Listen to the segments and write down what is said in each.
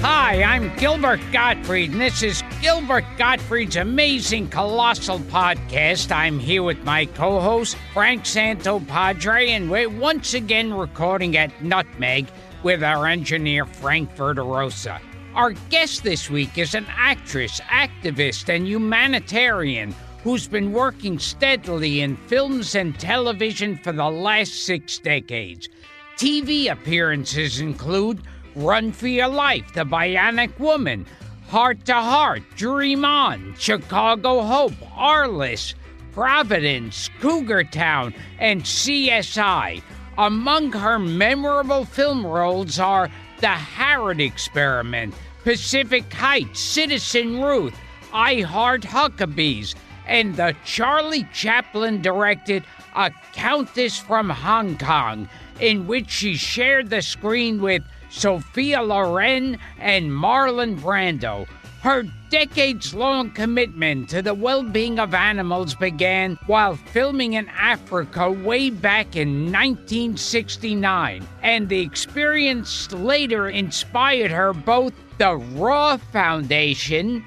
Hi, I'm Gilbert Gottfried, and this is Gilbert Gottfried's amazing colossal podcast. I'm here with my co host, Frank Santopadre, and we're once again recording at Nutmeg with our engineer, Frank Verderosa. Our guest this week is an actress, activist, and humanitarian who's been working steadily in films and television for the last six decades. TV appearances include Run for Your Life, The Bionic Woman, Heart to Heart, Dream On, Chicago Hope, Arliss, Providence, Cougar Town, and CSI. Among her memorable film roles are The Harrad Experiment, Pacific Heights, Citizen Ruth, I Heart Huckabees, and the Charlie Chaplin directed A Countess from Hong Kong, in which she shared the screen with Sophia Loren and Marlon Brando. Her decades long commitment to the well being of animals began while filming in Africa way back in 1969, and the experience later inspired her both the Roar Foundation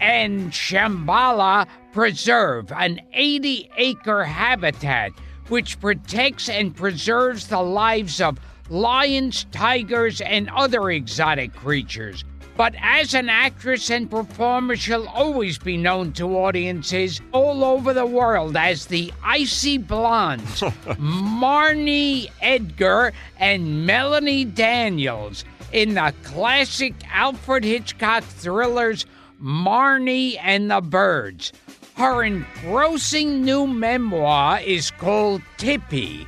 and Shambala Preserve, an 80 acre habitat which protects and preserves the lives of lions, tigers, and other exotic creatures. But as an actress and performer, she'll always be known to audiences all over the world as the Icy Blondes, Marnie Edgar and Melanie Daniels in the classic Alfred Hitchcock thrillers Marnie and the Birds. Her engrossing new memoir is called Tippi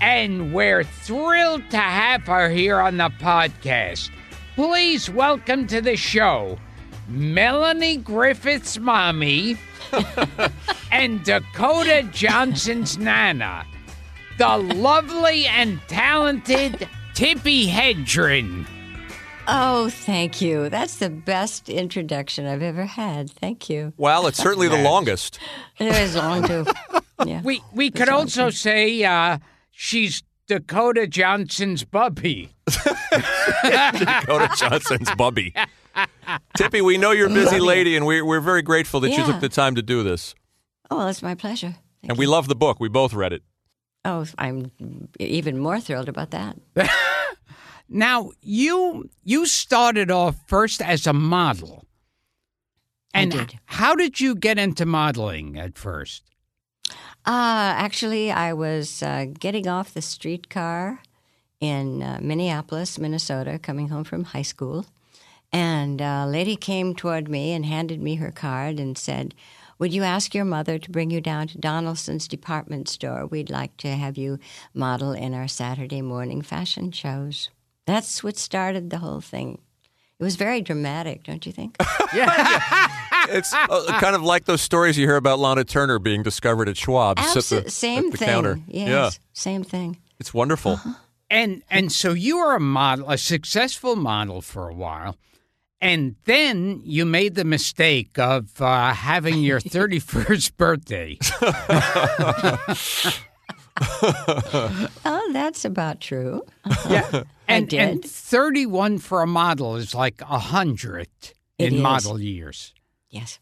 and we're thrilled to have her here on the podcast. Please welcome to the show Melanie Griffith's mommy and Dakota Johnson's nana, the lovely and talented Tippi Hedren. Oh, thank you. That's the best introduction I've ever had. Thank you. Well, it's certainly the longest. It is long too. Yeah. We we could also say uh, she's Dakota Johnson's bubby. Dakota Johnson's bubby. Tippi, we know you're a busy lady, and we're, we're very grateful that you Yeah. took the time to do this. Oh, well, it's my pleasure. Thank And we love the book. We both read it. Oh, I'm even more thrilled about that. Now you you started off first as a model. I And did. how did you get into modeling at first? Uh, actually, I was uh, getting off the streetcar in uh, Minneapolis, Minnesota, coming home from high school. And a lady came toward me and handed me her card and said, Would you ask your mother to bring you down to Donaldson's department store? We'd like to have you model in our Saturday morning fashion shows. That's what started the whole thing. It was very dramatic, don't you think? It's uh, kind of like those stories you hear about Lana Turner being discovered at Schwab's at the, same at the thing. counter. Yes, Yeah, same thing. it's wonderful. Uh-huh. And and so you were a model, a successful model for a while. And then you made the mistake of uh, having your 31st birthday. Oh, that's about true. Yeah. and, did. and 31 for a model is like 100 It in is. model years. Yes.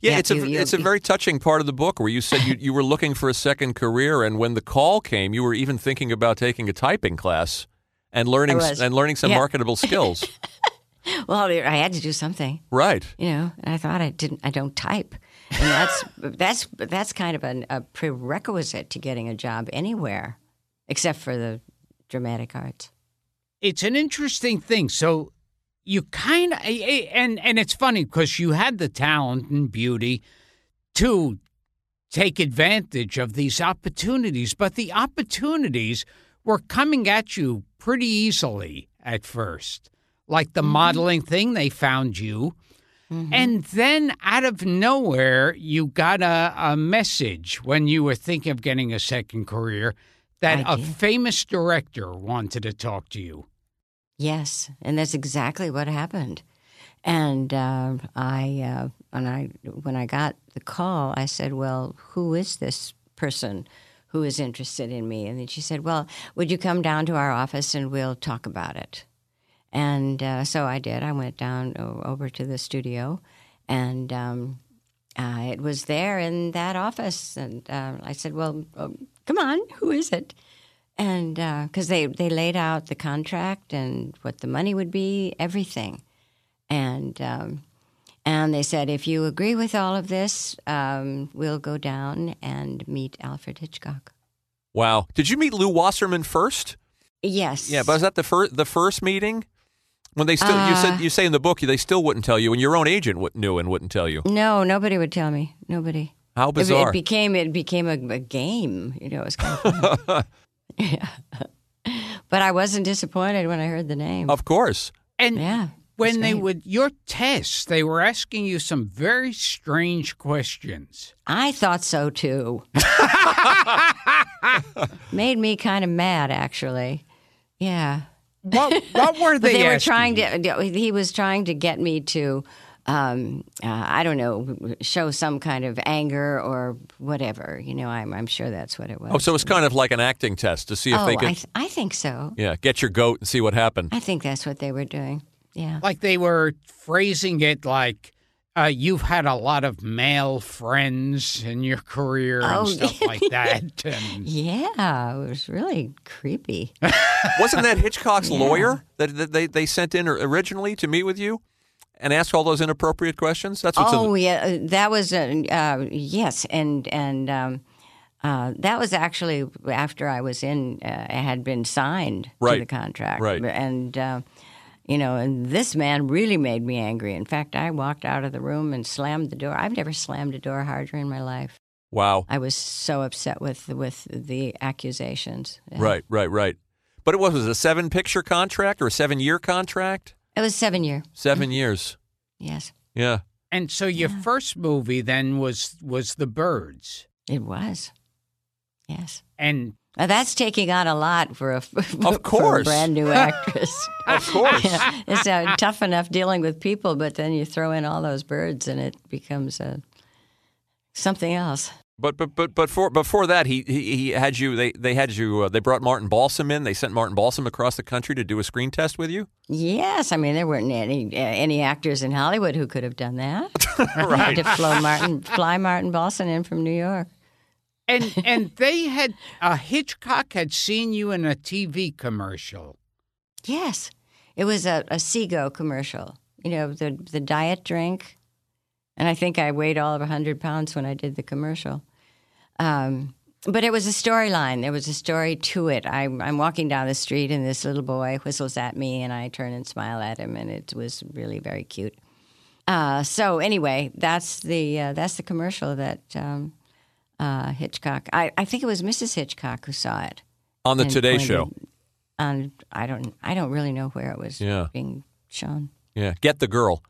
Yeah, Yeah, it's a you- you- it's a very touching part of the book where you said you, you were looking for a second career, and when the call came, you were even thinking about taking a typing class and learning and learning some Yeah. marketable skills. Well, I had to do something. right. you know and i thought i didn't i don't type and that's that's that's kind of an, a prerequisite to getting a job anywhere except for the dramatic arts It's an interesting thing. So you kind of, and, and it's funny because you had the talent and beauty to take advantage of these opportunities, but the opportunities were coming at you pretty easily at first. Like the mm-hmm. modeling thing, they found you. Mm-hmm. And then out of nowhere, you got a, a message when you were thinking of getting a second career that I a did. famous director wanted to talk to you. Yes and that's exactly what happened and uh, i uh, when i when i got the call i said well who is this person who is interested in me and then she said well would you come down to our office and we'll talk about it And uh, so I did. I went down over to the studio, and um, uh, it was there in that office. And uh, I said, "Well, um, come on, who is it?" And because they they laid out the contract and what the money would be, everything, and um, and they said, if you agree with all of this, um, we'll go down and meet Alfred Hitchcock. Wow. Did you meet Lew Wasserman first? Yes. Yeah, but was that the first the first meeting? When they still you Uh, said you say in the book they still wouldn't tell you, and your own agent would, knew and wouldn't tell you. No, nobody would tell me. Nobody. How It- bizarre! It, became it became a, a game. You know, it was kind of. yeah. But I wasn't disappointed when I heard the name. of course. And yeah. when they would your tests, they were asking you some very strange questions. I thought so too. Made me kind of mad, actually. Yeah. What what were But they? they were trying you? to. He was trying to get me to, um, uh, I don't know, show some kind of anger or whatever. You know, I'm I'm sure that's what it was. Oh, so it's kind of like an acting test to see if oh, they could, I, th- I think so. yeah, get your goat and see what happened. I think that's what they were doing. Yeah. like they were phrasing it like uh, you've had a lot of male friends in your career and Oh, stuff like that. And Yeah, it was really creepy. Wasn't that Hitchcock's lawyer that, that they, they sent in originally to meet with you and ask all those inappropriate questions? That's what's in oh the, yeah, uh, that was uh, uh, yes, and and um, uh, that was actually after I was in. Uh, had been signed Right. to the contract, Right. And uh, you know, and this man really made me angry. In fact, I walked out of the room and slammed the door. I've never slammed a door harder in my life. wow. I was so upset with with the accusations. Right, right, right. But it was, was it a seven picture contract or a seven year contract? It was seven year. 7 years. Yes, Yeah. and so your first movie then was was The Birds, it was. Yes. and Now that's taking on a lot for a, for a course. brand new actress. Of course. it's uh, tough enough dealing with people, but then you throw in all those birds, and it becomes uh, something else. But but but but for before that, he he, he had you. They they had you. Uh, they brought Martin Balsam in. They sent Martin Balsam across the country to do a screen test with you. Yes, I mean there weren't any uh, any actors in Hollywood who could have done that. I had to flow Martin, fly Martin Balsam in from New York. and and they had uh, Hitchcock had seen you in a TV commercial. Yes, it was a, a Sego commercial. You know the the diet drink, and I think I weighed all of hundred pounds when I did the commercial. Um, but it was a storyline. There was a story to it. I'm, I'm walking down the street, and this little boy whistles at me, and I turn and smile at him, and it was really very cute. Uh, so anyway, that's the uh, that's the commercial that um, uh, Hitchcock. I, I think it was Mrs. Hitchcock who saw it. On the Today pointed Show. On I don't I don't really know where it was Yeah. being shown. Yeah. Get the girl.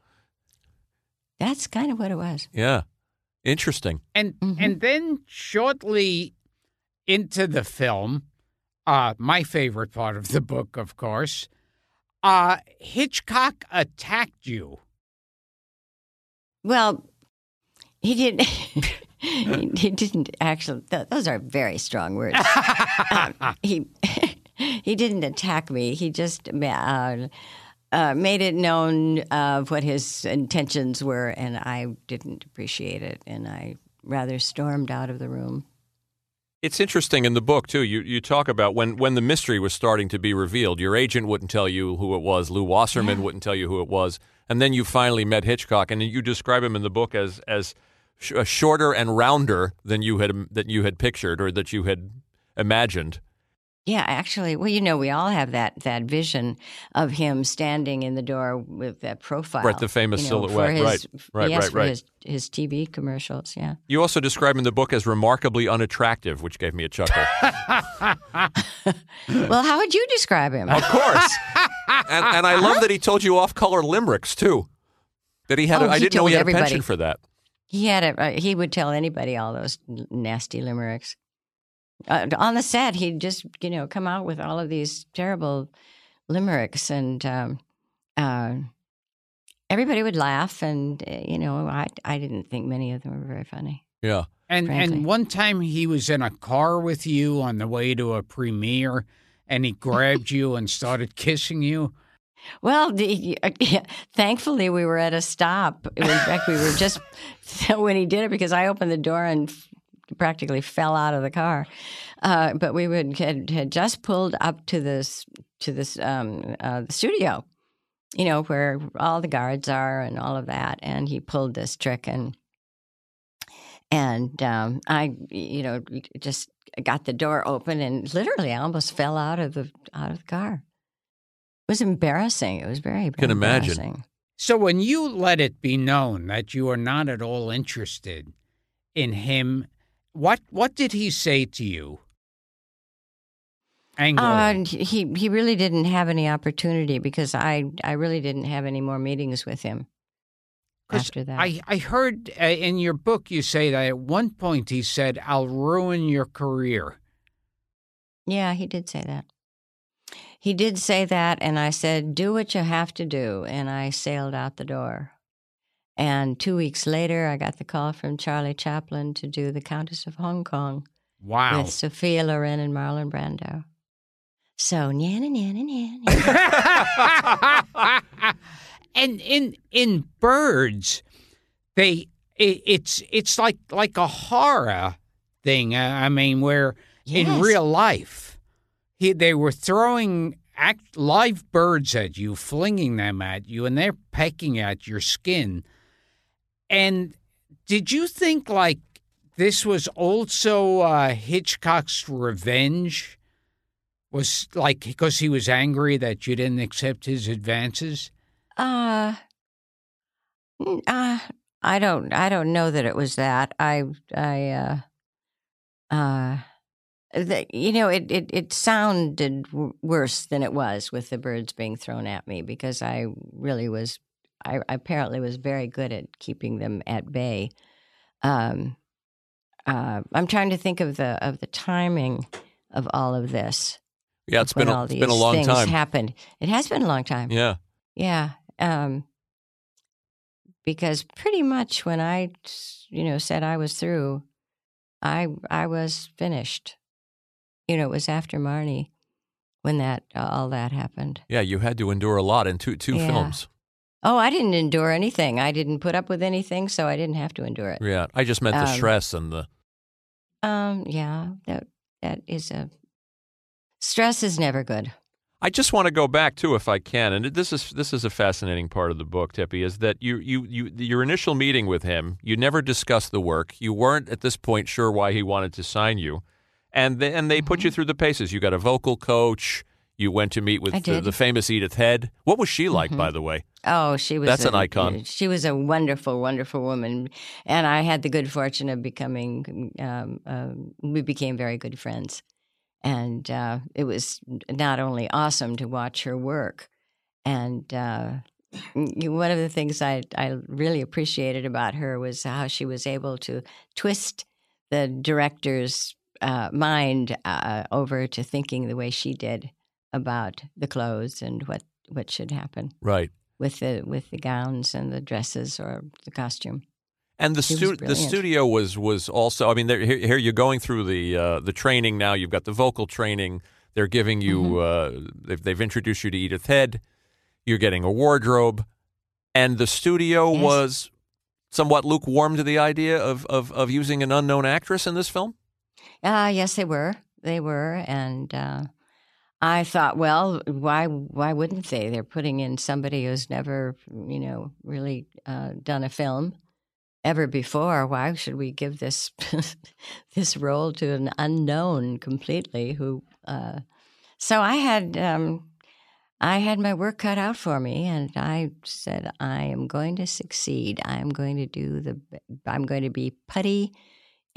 That's kind of what it was. Yeah. Interesting. And Mm-hmm. and then shortly into the film, uh, my favorite part of the book, of course, uh, Hitchcock attacked you. Well, he didn't. he, he didn't actually. Th- those are very strong words. um, he he didn't attack me. He just uh, uh, made it known of what his intentions were, and I didn't appreciate it, and I rather stormed out of the room. It's interesting in the book too. You you talk about when when the mystery was starting to be revealed. Your agent wouldn't tell you who it was. Lew Wasserman yeah. wouldn't tell you who it was, and then you finally met Hitchcock, and you describe him in the book as as sh- shorter and rounder than you had that you had pictured or that you had imagined. Yeah, actually, well, you know, we all have that that vision of him standing in the door with that profile, right? The famous you know, silhouette, his, right? Right, yes, right, right. His, his, TV commercials, yeah. You also describe him in the book as remarkably unattractive, which gave me a chuckle. well, how would you describe him? Of course, and, and, I love that he told you off-color limericks too. That he had, oh, a, I he didn't know he had everybody. a penchant for that. He had a, uh, he would tell anybody all those nasty limericks uh, on the set, he'd just you know come out with all of these terrible limericks, and um, uh, everybody would laugh. And uh, you know, I I didn't think many of them were very funny. Yeah. And frankly. and one time he was in a car with you on the way to a premiere, and he grabbed you and started kissing you. Well, the, uh, thankfully we were at a stop. In fact, we were just when he did it because I opened the door and practically fell out of the car. Uh, but we would had, had just pulled up to this to this um, uh, studio, you know, where all the guards are and all of that. And he pulled this trick, and and um, I, you know, just got the door open, and literally I almost fell out of the out of the car. It was embarrassing. It was very, very Can imagine. embarrassing. So when you let it be known that you are not at all interested in him what what did he say to you? Angrily. Uh, he he really didn't have any opportunity because I I really didn't have any more meetings with him after that. I I heard uh, in your book you say that at one point he said, "I'll ruin your career." Yeah, he did say that. He did say that, and I said, "Do what you have to do," and I sailed out the door. And two weeks later, I got the call from Charlie Chaplin to do The Countess of Hong Kong. Wow. With Sophia Loren and Marlon Brando. So, nya, nya, nya. and in in birds, they it, it's it's like like a horror thing. Uh, I mean, where yes. in real life, he, they were throwing act, live birds at you, flinging them at you, and they're pecking at your skin. And did you think like this was also uh, Hitchcock's revenge? Was like because he was angry that you didn't accept his advances? Uh, uh I don't I don't know that it was that. I I uh uh you know it, it it sounded worse than it was with the birds being thrown at me because I really was I apparently was very good at keeping them at bay. Um, uh, I'm trying to think of the of the timing of all of this. Yeah, it's been a, it's been a long things time. Happened. It has been a long time. Yeah, yeah. Um, because pretty much when I, you know, said I was through, I I was finished. You know, it was after Marnie when that all that happened. Yeah, you had to endure a lot in two two yeah. films. Oh, I didn't endure anything. I didn't put up with anything, so I didn't have to endure it. Yeah, I just meant the Um, stress and the. Um, yeah, that that is a stress is never good. I just want to go back too, if I can, and this is this is a fascinating part of the book, Tippi, is that you you you your initial meeting with him, you never discussed the work. You weren't at this point sure why he wanted to sign you, and they, and they put you through the paces. You got a vocal coach. You went to meet with the, the famous Edith Head. What was she like, Mhm. by the way? Oh, she was. That's a- an icon. She was a wonderful, wonderful woman, and I had the good fortune of becoming. Um, um, we became very good friends, and uh, it was not only awesome to watch her work, and uh, one of the things I I really appreciated about her was how she was able to twist the director's uh, mind uh, over to thinking the way she did about the clothes and what what should happen Right. with the with the gowns and the dresses or the costume. And the stu- the studio was was also. I mean, there, here, here you're going through the uh, the training now. You've got the vocal training, They're giving you, uh, they've, they've introduced you to Edith Head. You're getting a wardrobe. And the studio Yes. was somewhat lukewarm to the idea of, of, of using an unknown actress in this film? Uh, yes, they were. They were, and uh, I thought, well, why why wouldn't they? They're putting in somebody who's never, you know, really uh, done a film ever before. Why should we give this this role to an unknown completely? Who? Uh, so I had. Um, I had my work cut out for me, and I said, "I am going to succeed. I am going to do the. I'm going to be putty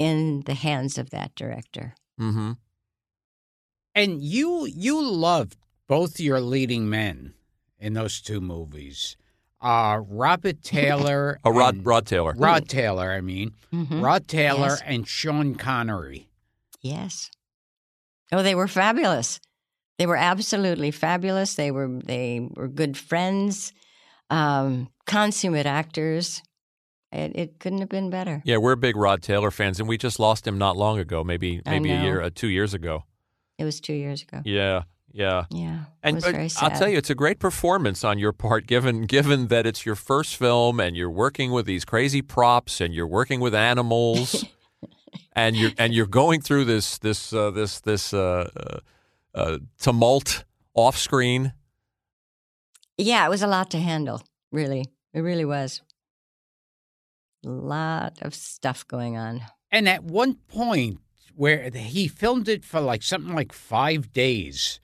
in the hands of that director." Mm-hmm. And you you loved both your leading men in those two movies. Uh Robert Taylor Oh, Rod, and- Rod Taylor. Rod Taylor, I mean. Mhm. Rod Taylor Yes. and Sean Connery. Yes. Oh, they were fabulous. They were absolutely fabulous. They were they were good friends, um, consummate actors. It, it couldn't have been better. Yeah, we're big Rod Taylor fans, and we just lost him not long ago, maybe maybe a year, uh, two years ago. It was two years ago. Yeah, yeah. Yeah, it And was very sad. I'll tell you, it's a great performance on your part, given given that it's your first film and you're working with these crazy props and you're working with animals, and you're and you're going through this this uh, this this uh, uh, uh, tumult off screen. Yeah, it was a lot to handle. Really, it really was. A lot of stuff going on. And at one point where he filmed it for like something like five days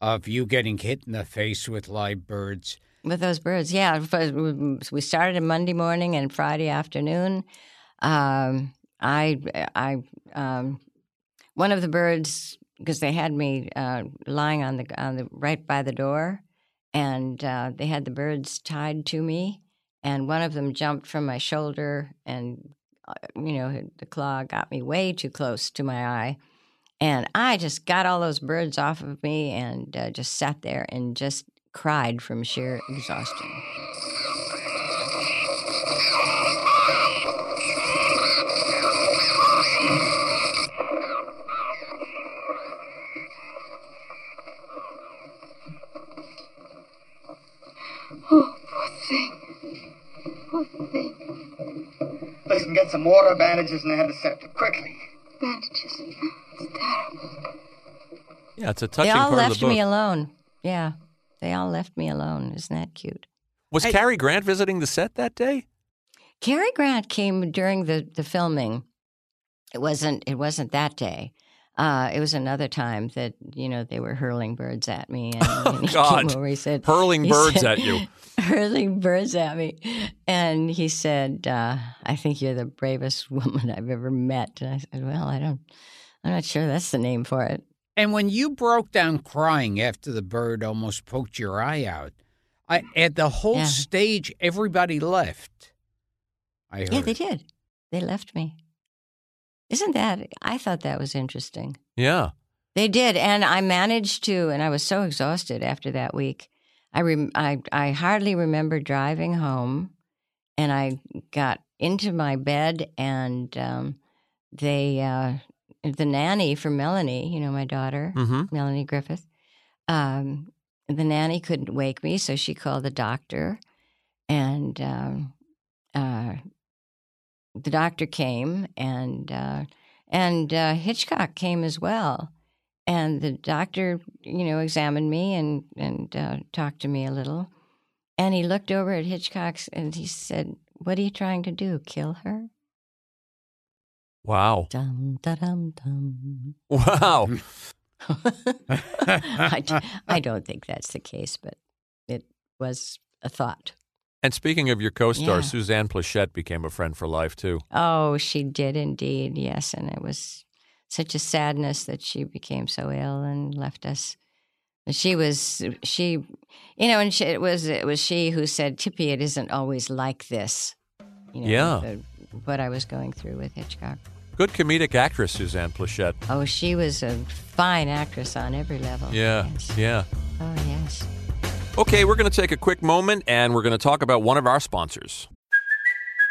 of you getting hit in the face with live birds. With those birds, yeah. We started on Monday morning and Friday afternoon. Um, I, I, um, one of the birds because they had me uh, lying on the on the right by the door, and uh, they had the birds tied to me, and one of them jumped from my shoulder, and uh, you know the claw got me way too close to my eye. And I just got all those birds off of me and uh, just sat there and just cried from sheer exhaustion. Oh, poor thing. Poor thing. Listen, get some water, bandages, and antiseptic, quickly. Bandages? It's terrible. Yeah, it's a They touching all part of left the book. me alone. Yeah, they all left me alone. Isn't that cute? Was Hey- Cary Grant visiting the set that day? Cary Grant came during the, the filming. It wasn't it wasn't that day. Uh, it was another time that you know they were hurling birds at me, and, and he God. came over. He said, Hurling he birds said- at you. hurling birds at me, and he said, uh, "I think you're the bravest woman I've ever met." And I said, "Well, I don't, I'm not sure that's the name for it." And when you broke down crying after the bird almost poked your eye out, I, at the whole Yeah. stage, everybody left. I heard. Yeah, they did. They left me. Isn't that? I thought that was interesting. Yeah. They did, and I managed to, and I was so exhausted after that week. I rem- I I hardly remember driving home, and I got into my bed, and um, they uh, the nanny for Melanie, you know, my daughter, Mm-hmm. Melanie Griffith. Um, the nanny couldn't wake me, so she called the doctor, and um, uh, the doctor came, and uh, and uh, Hitchcock came as well. And the doctor, you know, examined me and and uh, talked to me a little, and he looked over at Hitchcock's and he said, "What are you trying to do? Kill her?" Wow. Dum da dum dum. Wow. I, d- I don't think that's the case, but it was a thought. And speaking of your co-star, Yeah. Suzanne Pleshette became a friend for life too. Oh, she did indeed, yes. And it was such a sadness that she became so ill and left us. She was she, you know, and she, it was it was she who said, "Tippi, it isn't always like this." You know, Yeah. the, what I was going through with Hitchcock. Good comedic actress, Suzanne Pleshette. Oh, she was a fine actress on every level. Yeah. Yes. Yeah. Oh yes. Okay, we're going to take a quick moment and we're going to talk about one of our sponsors.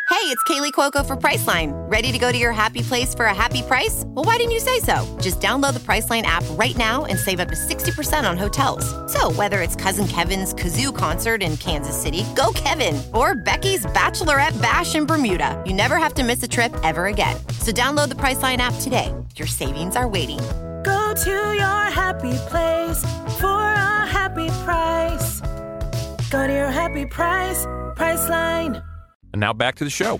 Hey, it's Kaley Cuoco for Priceline. Ready to go to your happy place for a happy price? Well, why didn't you say so? Just download the Priceline app right now and save up to 60% on hotels. So, whether it's Cousin Kevin's Kazoo concert in Kansas City, go Kevin, or Becky's Bachelorette Bash in Bermuda, you never have to miss a trip ever again. So, download the Priceline app today. Your savings are waiting. Go to your happy place for a happy price. Go to your happy price, Priceline. And now back to the show.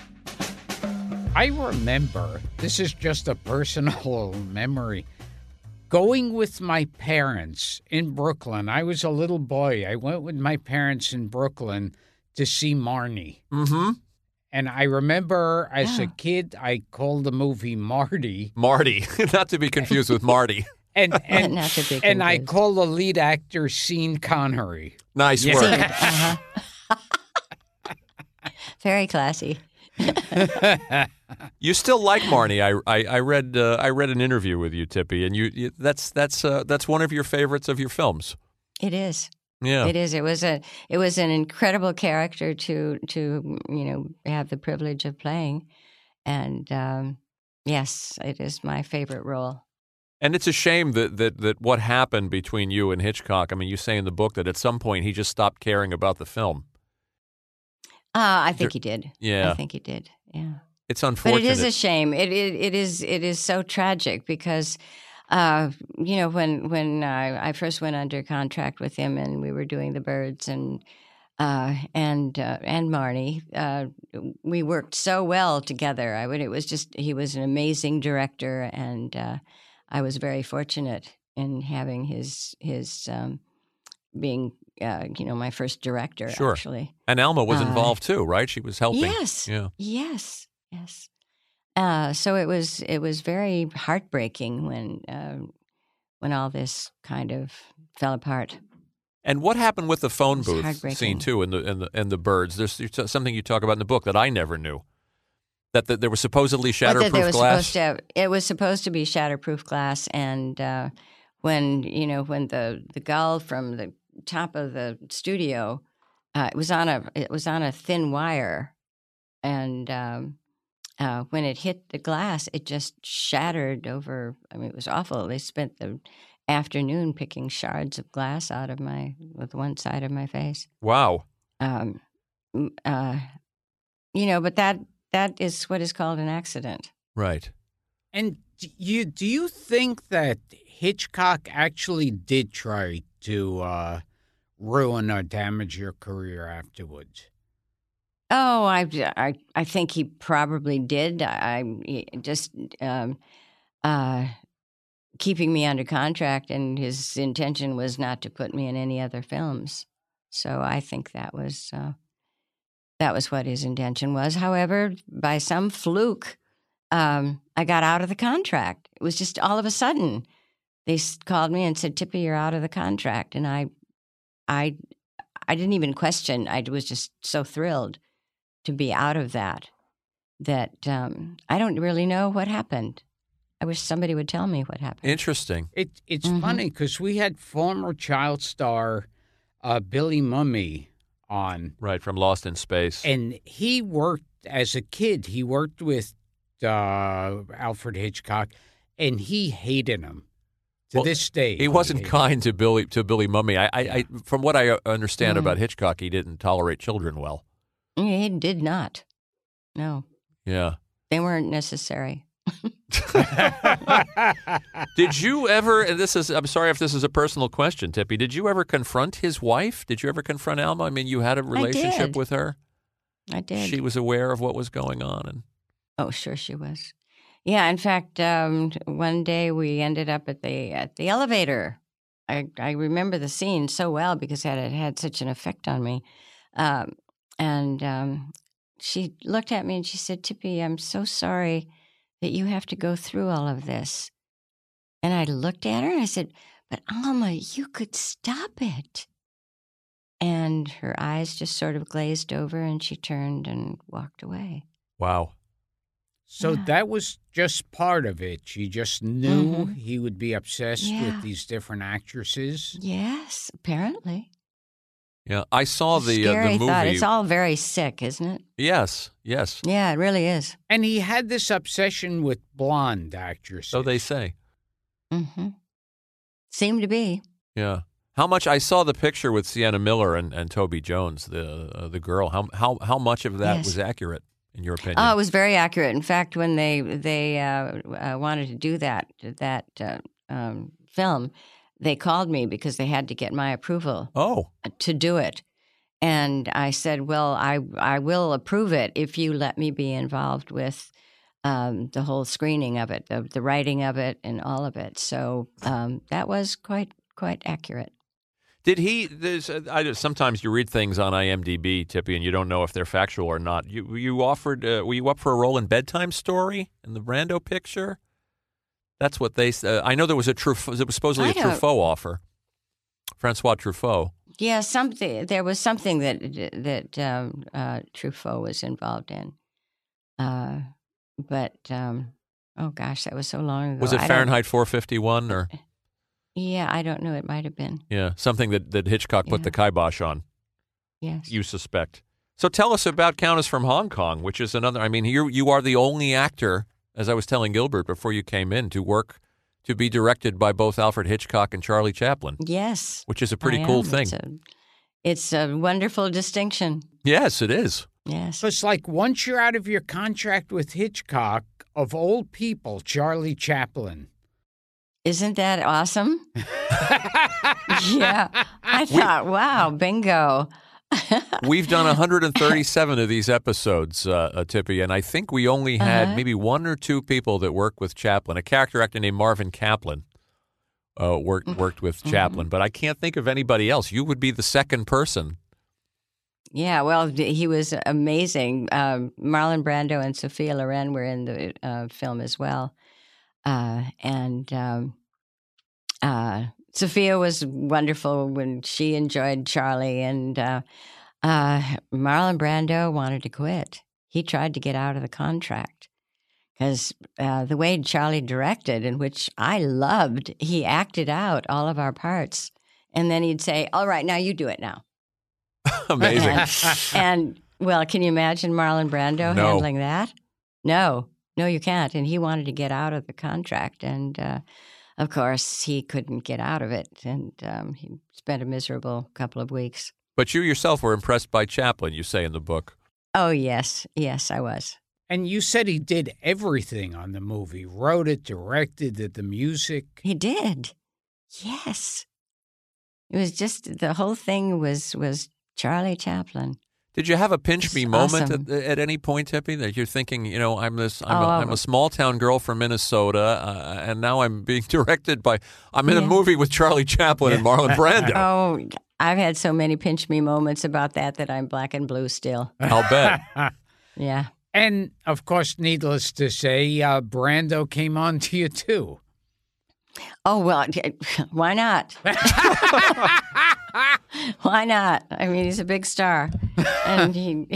I remember, this is just a personal memory, going with my parents in Brooklyn. I was a little boy. I went with my parents in Brooklyn to see Marnie. Mm-hmm. And I remember as a kid, I called the movie Marty. Marty, not to be confused with Marty. And and, Not to be and I called the lead actor Sean Connery. Nice Yeah. work. Uh-huh. Very classy. You still like Marnie? I I, I read uh, I read an interview with you, Tippi, and you, you that's that's uh, that's one of your favorites of your films. It is. Yeah. It is. It was a. It was an incredible character to to you know have the privilege of playing, and um, yes, it is my favorite role. And it's a shame that, that that what happened between you and Hitchcock. I mean, you say in the book that at some point he just stopped caring about the film. Uh, I think he did. Yeah. I think he did. Yeah. It's unfortunate. But it is a shame. It, it it is it is so tragic because, uh, you know, when when I, I first went under contract with him and we were doing the birds and uh, and uh, and Marnie, uh, we worked so well together. I would. It was just he was an amazing director, and uh, I was very fortunate in having his his um, being. Uh, you know, my first director, Sure. actually. and Alma was uh, involved too, right? She was helping. Yes. Yeah. Yes. Yes. Uh, so it was it was very heartbreaking when uh, when all this kind of fell apart. And what happened with the phone booth scene too, and the and the and the birds? There's, something you talk about in the book that I never knew. That, that there was supposedly shatterproof there was glass. supposed to it was supposed to be shatterproof glass, and uh, when you know when the the gull from the top of the studio, uh, it was on a it was on a thin wire, and um, uh, when it hit the glass, it just shattered over. I mean, it was awful. They spent the afternoon picking shards of glass out of my with one side of my face. wow. Um, uh, you know, but that that is what is called an accident. Right. And do you do you think that Hitchcock actually did try to uh, ruin or damage your career afterwards? Oh, I, I, I think he probably did. I, I just um, uh, keeping me under contract, and his intention was not to put me in any other films. So I think that was uh, that was what his intention was. However, by some fluke, um, I got out of the contract. It was just all of a sudden they called me and said, "Tippi, you're out of the contract," and I, I, I didn't even question. I was just so thrilled to be out of that that um, I don't really know what happened. I wish somebody would tell me what happened. Interesting. It it's Mhm. funny because we had former child star uh, Billy Mumy on, Right from Lost in Space. and he worked as a kid. He worked with uh, Alfred Hitchcock, and he hated him to Well, this day. he wasn't hated kind to Billy to Billy Mumy. I, I, I from what I uh, understand Mm. about Hitchcock, he didn't tolerate children well. He did not. No, Yeah. they weren't necessary. Did you ever? And this is. I'm sorry if this is a personal question, Tippi. Did you ever confront his wife? Did you ever confront Alma? I mean, you had a relationship with her. I did. She was aware of what was going on, and Oh, sure she was. Yeah, in fact, um, one day we ended up at the at the elevator. I I remember the scene so well because it had, it had such an effect on me. Um, and um, she looked at me and she said, "Tippi, I'm so sorry that you have to go through all of this." And I looked at her and I said, "But Alma, you could stop it." And her eyes just sort of glazed over, and she turned and walked away. wow. So Yeah. that was just part of it. She just knew Mhm. he would be obsessed Yeah. with these different actresses. Yes, apparently. Yeah, I saw the uh, the movie. thought. It's all very sick, isn't it? yes, yes. Yeah, it really is. And he had this obsession with blonde actresses. So they say. Mm-hmm. Seemed to be. Yeah. How much I saw the picture with Sienna Miller and, and Toby Jones, the uh, the girl. How how how much of that Yes. was accurate in your opinion? Oh, it was very accurate. In fact, when they they uh, uh, wanted to do that that uh, um, film, they called me because they had to get my approval oh, to do it. And I said, "Well, I I will approve it if you let me be involved with um, the whole screening of it, the, the writing of it, and all of it." So um, that was quite quite accurate. Did he? There's, uh, I, sometimes you read things on IMDb, Tippi, and you don't know if they're factual or not. You you offered? Uh, were you up for a role in Bedtime Story in the Brando picture? That's what they. Uh, I know there was a Truffaut. It was supposedly I a Truffaut offer. Francois Truffaut. Yeah, something. There was something that that um, uh, Truffaut was involved in, uh, but um, oh gosh, that was so long ago. Was it I Fahrenheit 451 or Yeah, I don't know. It might have been. yeah something that that Hitchcock put Yeah. the kibosh on? Yes. You suspect. So tell us about Countess from Hong Kong, which is another. I mean, you you are the only actor, as I was telling Gilbert before you came in, to work to be directed by both Alfred Hitchcock and Charlie Chaplin, yes. which is a pretty I cool am. thing. It's a, it's a wonderful distinction. Yes, it is. Yes. So it's like once you're out of your contract with Hitchcock, of old people, Charlie Chaplin. Isn't that awesome? yeah. I thought, wow, bingo. We've done 137 of these episodes, uh, uh, Tippi, and I think we only had Uh-huh. maybe one or two people that worked with Chaplin. A character actor named Marvin Kaplan uh, worked Mm-hmm. worked with Chaplin, but I can't think of anybody else. You would be the second person. Yeah, well, he was amazing. Um, Marlon Brando and Sophia Loren were in the uh, film as well, uh, and um, uh, Sophia was wonderful when she enjoyed Charlie, and uh, uh, Marlon Brando wanted to quit. He tried to get out of the contract because uh, the way Charlie directed, in which I loved, he acted out all of our parts, and then he'd say, "All right, now you do it now." Amazing. And, and well, can you imagine Marlon Brando No. handling that? No, no, you can't. And he wanted to get out of the contract, and uh, of course, he couldn't get out of it, and um, he spent a miserable couple of weeks. but you yourself were impressed by Chaplin, you say in the book. Oh yes, yes, I was. And you said he did everything on the movie wrote it, directed, did the music. He did. Yes, it was just the whole thing was was Charlie Chaplin. Did you have a pinch It's me moment awesome. at, at any point, Tippi, that you're thinking, you know, I'm this, I'm, Oh, a, I'm a small town girl from Minnesota, uh, and now I'm being directed by, I'm in a movie with Charlie Chaplin and Marlon Brando. Oh, I've had so many pinch me moments about that that I'm black and blue still. I'll bet. Yeah. And of course, needless to say, uh, Brando came on to you too. Oh well, why not? why not? I mean, he's a big star, and he,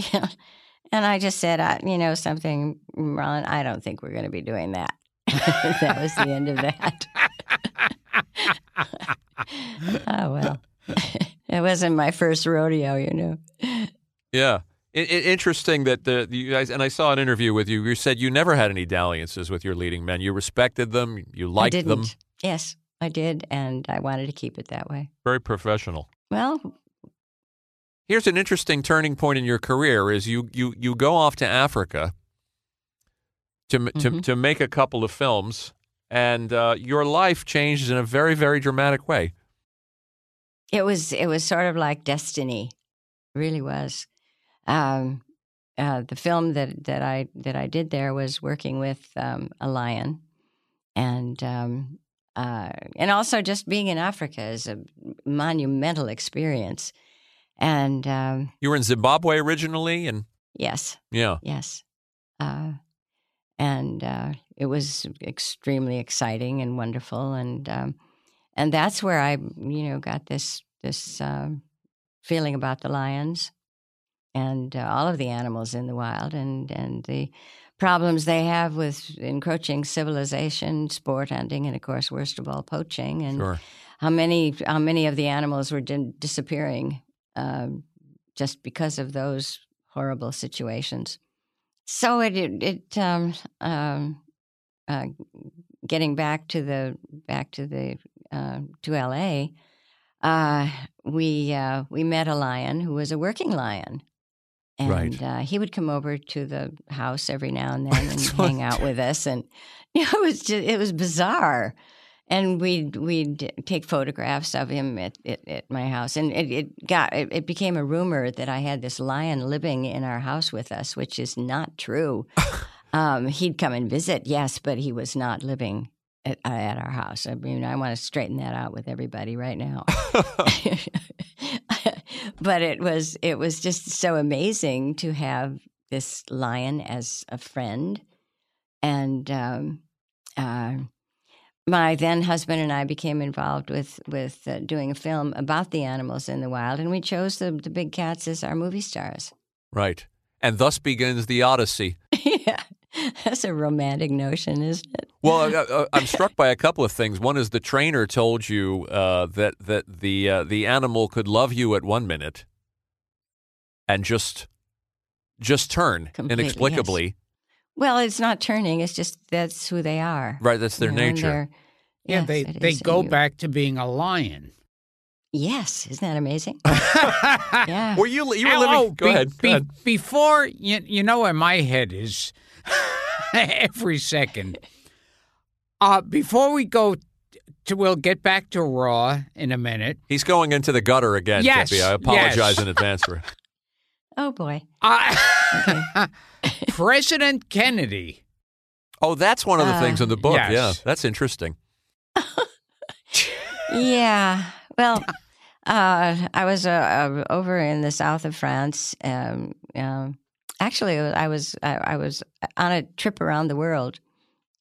and I just said, uh, you know, something, Marlon. I don't think we're going to be doing that. that was the end of that. oh well, it wasn't my first rodeo, you know. Yeah. I- I- interesting that the you guys, and I saw an interview with you, you said you never had any dalliances with your leading men. You respected them, you liked I them. Yes, I did, and I wanted to keep it that way. Very professional. Well, Here's an interesting turning point in your career: is you you you go off to Africa to m to to make a couple of films, and uh, your life changes in a very very dramatic way. It was it was sort of like destiny, it really was. Um, uh, the film that that I that I did there was working with um, a lion, and um, uh, and also just being in Africa is a monumental experience. And um, You were in Zimbabwe originally, and yes, yeah, yes, uh, and uh, it was extremely exciting and wonderful, and um, and that's where I, you know, got this this um, feeling about the lions and uh, all of the animals in the wild, and and the problems they have with encroaching civilization, sport hunting, and of course, worst of all, poaching, and sure. how many how many of the animals were di- disappearing um, just because of those horrible situations. So it it, it um, um, uh, getting back to the back to the uh, to L.A. Uh, we uh, we met a lion who was a working lion, and Right. uh, he would come over to the house every now and then and hang out with us, and you know, it was just it was bizarre. And we'd we'd take photographs of him at, at, at my house, and it, it got it, it became a rumor that I had this lion living in our house with us, which is not true. um, he'd come and visit, yes, but he was not living at, at our house. I mean, I want to straighten that out with everybody right now. but it was it was just so amazing to have this lion as a friend, and um, uh, my then husband and I became involved with with uh, doing a film about the animals in the wild, and we chose the the big cats as our movie stars. Right. And thus begins the Odyssey. yeah, that's a romantic notion, isn't it? Well, I, I, I'm struck by a couple of things. One is the trainer told you uh, that that the uh, the animal could love you at one minute and just just turn Completely, inexplicably. Well, it's not turning; it's just that's who they are. Right, that's their You know, nature. they're- Yeah, yes, they they is, go you- back to being a lion. Yes, isn't that amazing? yeah. Yeah. Were you you were Oh, living? oh, go be- ahead. Go be- ahead. Before you, you know where my head is every second. Uh, before we go to, we'll get back to Roar in a minute. He's going into the gutter again, Yes, Tippi. I apologize yes. in advance for it. oh boy. Uh, President Kennedy. Oh, that's one of the Uh, things in the book. yes. Yeah, that's interesting. Yeah. Well, uh, I was uh, uh, over in the south of France. Um, um, actually, I was I, was on a trip around the world,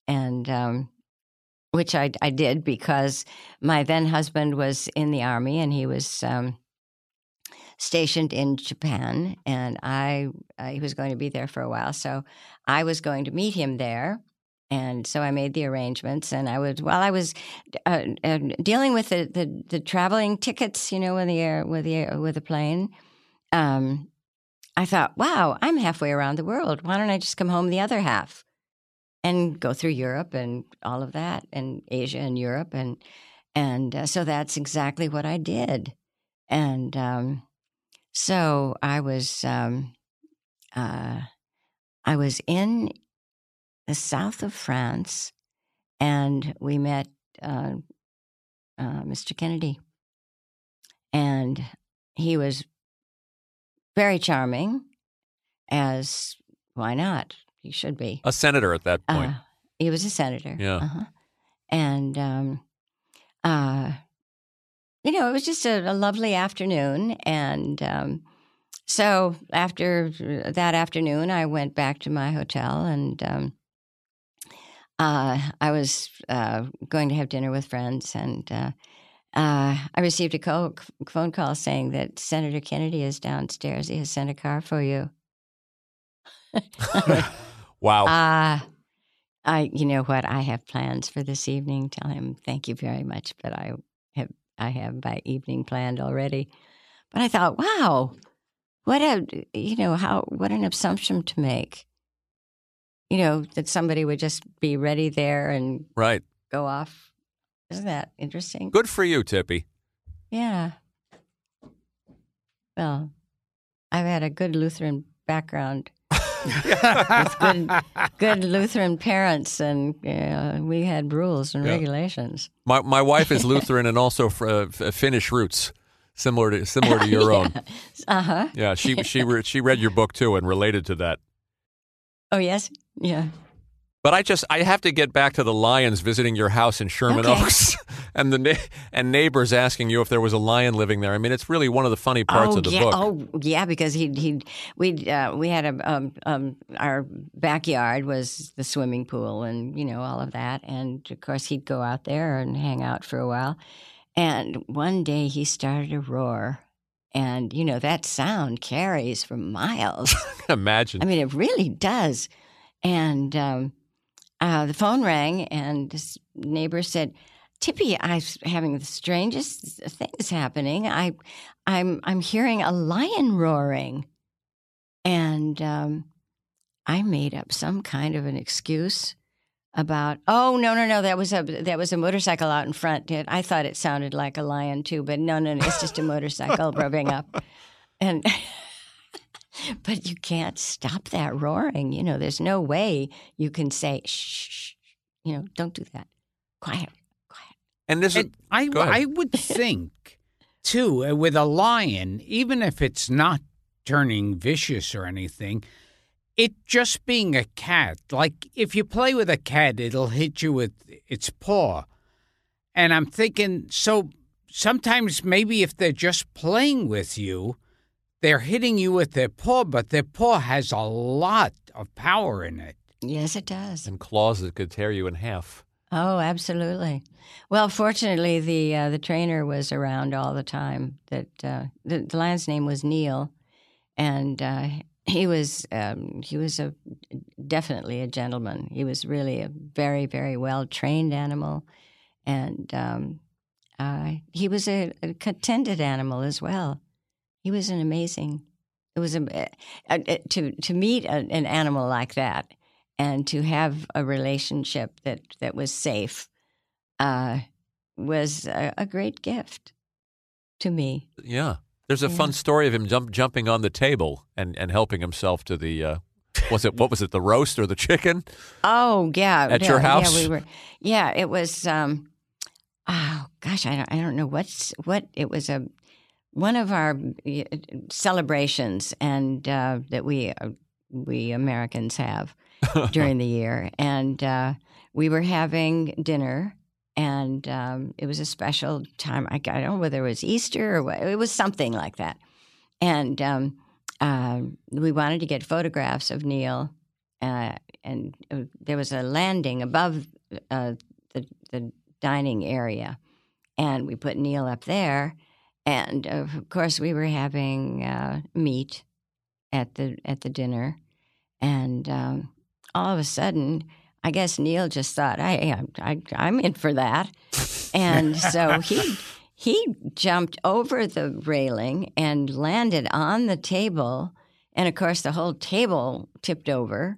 and um, which I, I did because my then husband was in the army and he was um, stationed in Japan, and I uh, he was going to be there for a while, so I was going to meet him there. And so I made the arrangements, and I was while I was uh, uh, dealing with the, the, the traveling tickets, you know, with the air with the with the plane. Um, I thought, wow, I'm halfway around the world. Why don't I just come home the other half and go through Europe and all of that, and Asia and Europe, and and uh, so that's exactly what I did. And um, so I was um, uh, I was in the south of France, and we met uh, uh, Mr. Kennedy, and he was very charming. As why not? He should be. A senator at that point. Uh, he was a senator. Yeah. Uh-huh. And, um, uh, you know, it was just a, a lovely afternoon. And um, so after that afternoon, I went back to my hotel and um, uh, I was uh, going to have dinner with friends. And uh, I received a call, phone call saying that Senator Kennedy is downstairs. He has sent a car for you. wow. Uh, I, you know what? I have plans for this evening. Tell him thank you very much, but I have I have my evening planned already. But I thought, wow, what a you know how what an assumption to make. You know that somebody would just be ready there and right. go off. Isn't that interesting? Good for you, Tippi. Yeah. Well, I've had a good Lutheran background with good, good Lutheran parents, and uh, we had rules and Yeah. regulations. My my wife is Lutheran and also fr- uh, Finnish roots, similar to similar to your own. Uh huh. Yeah, she she re- she read your book too and related to that. Oh yes. Yeah. But I just I have to get back to the lions visiting your house in Sherman Okay. Oaks, and the and neighbors asking you if there was a lion living there. I mean, it's really one of the funny parts oh of the yeah. book. Oh yeah, because he he we uh, we had a um, um our backyard was the swimming pool and you know all of that, and of course he'd go out there and hang out for a while. And one day he started to roar, and you know that sound carries for miles. Imagine. I mean, it really does. And um, uh, the phone rang, and this neighbor said, Tippi, I'm having the strangest things happening. I, I'm I'm hearing a lion roaring, and um, I made up some kind of an excuse about. Oh no no no that was a that was a motorcycle out in front. I thought it sounded like a lion too, but no no, no it's just a motorcycle rubbing up, and. but you can't stop that roaring. You know, there's no way you can say, shh, shh, you know, don't do that. Quiet, quiet. And this is—I I would think, too, uh, with a lion, even if it's not turning vicious or anything, it just being a cat, like if you play with a cat, it'll hit you with its paw. And I'm thinking, so sometimes maybe if they're just playing with you, they're hitting you with their paw, but their paw has a lot of power in it. Yes, it does. and claws that could tear you in half. Oh, absolutely. Well, fortunately, the uh, the trainer was around all the time. That uh, the, the lion's name was Neil, and uh, he was um, he was a definitely a gentleman. He was really a very very well trained animal, and um, uh, he was a, a contented animal as well. He was an amazing. It was a, a, a- to to meet a, an animal like that and to have a relationship that that was safe uh, was a, a great gift to me. Yeah. There's a Yeah. fun story of him jump, jumping on the table and, and helping himself to the uh, was it what was it the roast or the chicken? Oh yeah, At yeah, your house? Yeah, we were. Yeah, it was. Um, oh gosh, I don't. I don't know what's what. It was a one of our celebrations, and uh, that we uh, we Americans have during the year, and uh, we were having dinner. And um, it was a special time. I, I don't know whether it was Easter or what. It was something like that. And um, uh, we wanted to get photographs of Neil uh, and uh, there was a landing above uh, the the dining area, and we put Neil up there, and of course we were having uh, meat at the at the dinner, and um, all of a sudden, I guess Neil just thought, I, I I'm in for that, and so he. He jumped over the railing and landed on the table, and of course the whole table tipped over.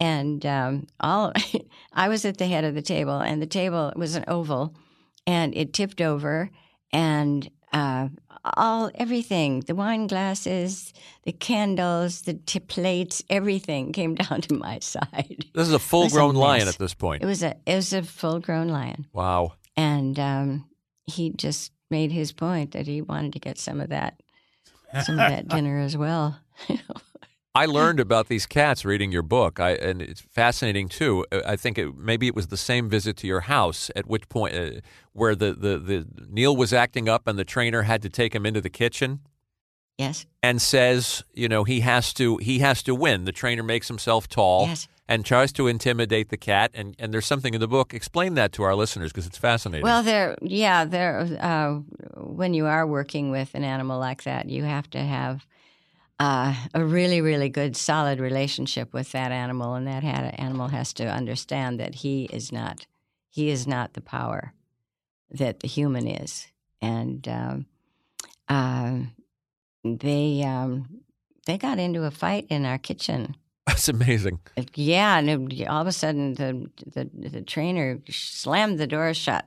And um, all I was at the head of the table, and the table was an oval, and it tipped over, and uh, all everything the wine glasses, the candles, the t- plates, everything came down to my side. This is a full grown lion at this point. It was a it was a full grown lion, wow. and um, he just made his point that he wanted to get some of that some of that dinner as well. I learned about these cats reading your book, I, and it's fascinating too. Uh, I think it, maybe it was the same visit to your house, at which point uh, where the, the, the Neil was acting up, and the trainer had to take him into the kitchen yes, and says, you know, he has to he has to win. The trainer makes himself tall Yes. and tries to intimidate the cat, and, and there's something in the book. Explain that to our listeners because it's fascinating. Well, there, yeah, there. Uh, when you are working with an animal like that, you have to have uh, a really, really good, solid relationship with that animal, and that ha- animal has to understand that he is not, he is not the power that the human is, and um, uh, they um, they got into a fight in our kitchen. That's amazing. Yeah, and it, all of a sudden the, the the trainer slammed the door shut.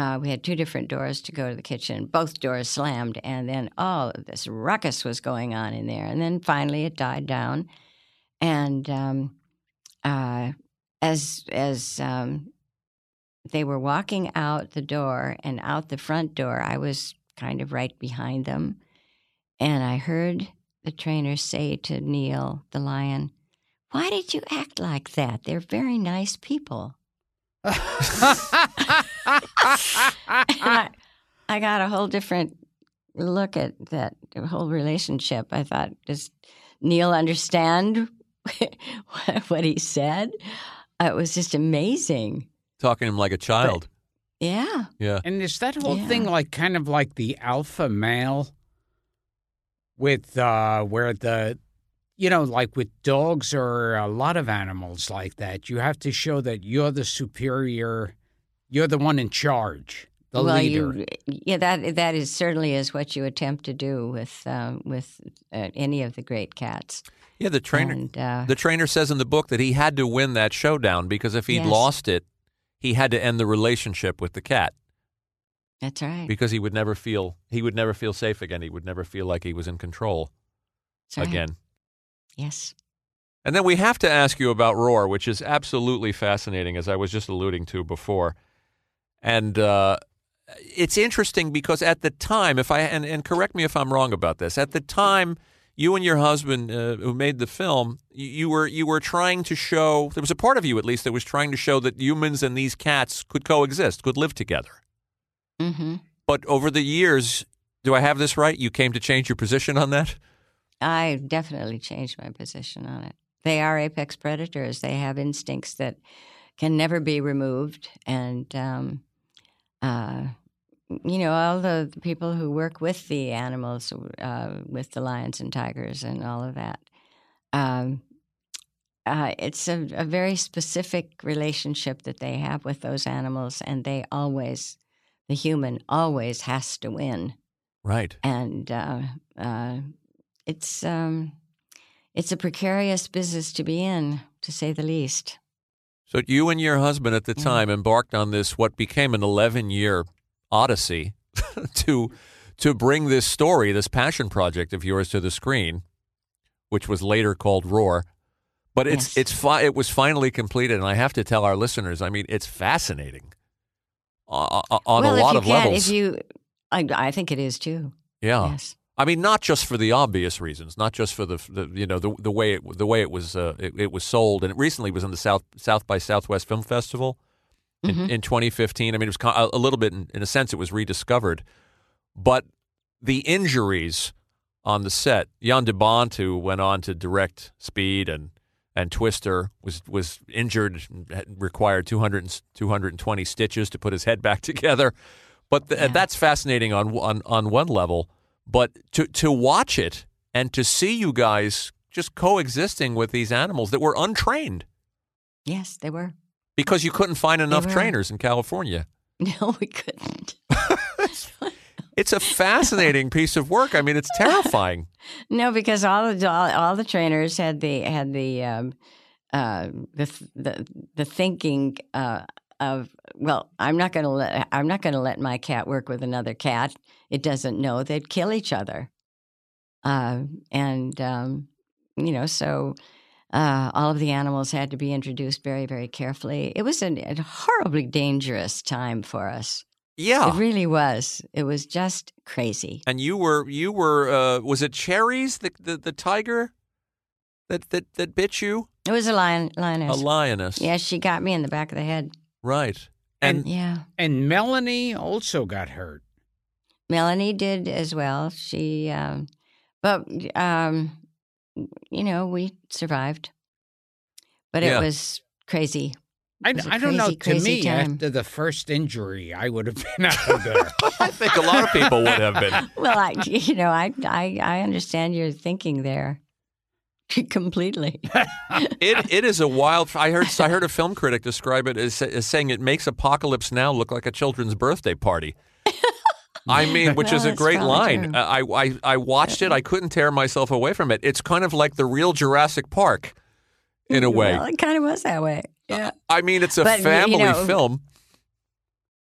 Uh, we had two different doors to go to the kitchen. Both doors slammed, and then oh, this ruckus was going on in there. And then finally, it died down. And um, uh, as as um, they were walking out the door and out the front door, I was kind of right behind them, and I heard the trainer say to Neil, the lion, why did you act like that? They're very nice people. And I, I got a whole different look at that whole relationship. I thought, does Neil understand what he said? It was just amazing. Talking to him like a child. Yeah. yeah. And is that whole Yeah. thing like kind of like the alpha male with uh where the you know like with dogs or a lot of animals like that you have to show that you're the superior You're the one in charge, the well, leader. you, yeah, that that is certainly is what you attempt to do with uh, with uh, any of the great cats. Yeah, the trainer. And, uh, the trainer says in the book that he had to win that showdown because if he'd Yes. lost it, he had to end the relationship with the cat That's right. because he would never feel he would never feel safe again. He would never feel like he was in control That's right. again. Yes. And then we have to ask you about Roar, which is absolutely fascinating, as I was just alluding to before. And uh, it's interesting because at the time, if I and, and correct me if I'm wrong about this, at the time, you and your husband uh, who made the film, you, you were you were trying to show there was a part of you at least that was trying to show that humans and these cats could coexist, could live together. hmm But over the years, do I have this right? You came to change your position on that. I definitely changed my position on it. They are apex predators. They have instincts that can never be removed, and um, uh, you know all the, the people who work with the animals, uh, with the lions and tigers, and all of that. Um, uh, it's a, a very specific relationship that they have with those animals, and they always, the human always has to win Right. and uh, uh, it's um, it's a precarious business to be in, to say the least. So you and your husband at the Yeah. time embarked on this what became an 11-year odyssey to to bring this story, this passion project of yours to the screen, which was later called Roar. But it's Yes. it's fi- it was finally completed and I have to tell our listeners, I mean, it's fascinating. Uh, uh, on well, a lot if you of can, levels. if you, I, I think it is too. yeah. Yes. I mean, not just for the obvious reasons, not just for the, the you know the the way it the way it was uh, it, it was sold, and it recently was in the South South by Southwest Film Festival in, Mhm. in 2015. I mean, it was a, little bit in, in a sense it was rediscovered, but the injuries on the set, Jan de Bont, who went on to direct Speed and and Twister, was was injured, required 200 220 stitches to put his head back together. But th- Yeah. that's fascinating on on on one level. But to to watch it and to see you guys just coexisting with these animals that were untrained Yes, they were. because you couldn't find enough trainers in California. No, we couldn't. It's a fascinating piece of work. I mean, it's terrifying. No, because all the all, all the trainers had the had the um, uh, the the the thinking uh, of well, I'm not going to let I'm not going to let my cat work with another cat. It doesn't know they'd kill each other, uh, and um, you know so. Uh, all of the animals had to be introduced very, very carefully. It was an, a horribly dangerous time for us. Yeah. It really was. It was just crazy. And you were you were uh, was it Cherries the, the the tiger that that that bit you It was a lion, lioness. a lioness. Yeah, she got me in the back of the head. Right and Yeah. And Melanie also got hurt. Melanie did as well. She, um, but, um, you know, we survived. But Yeah. it was crazy. I, It was a I don't know. To me, time. after the first injury, I would have been out of there. I think a lot of people would have been Well, I, you know, I, I, I understand your thinking there completely. it it is a wild I heard I heard a film critic describe it as, as saying it makes Apocalypse Now look like a children's birthday party. I mean, which is a great line. Uh, I, I I watched it. I couldn't tear myself away from it. It's kind of like the real Jurassic Park, in a way. Well, it kind of was that way. Yeah. I mean, it's a But, you family know- film.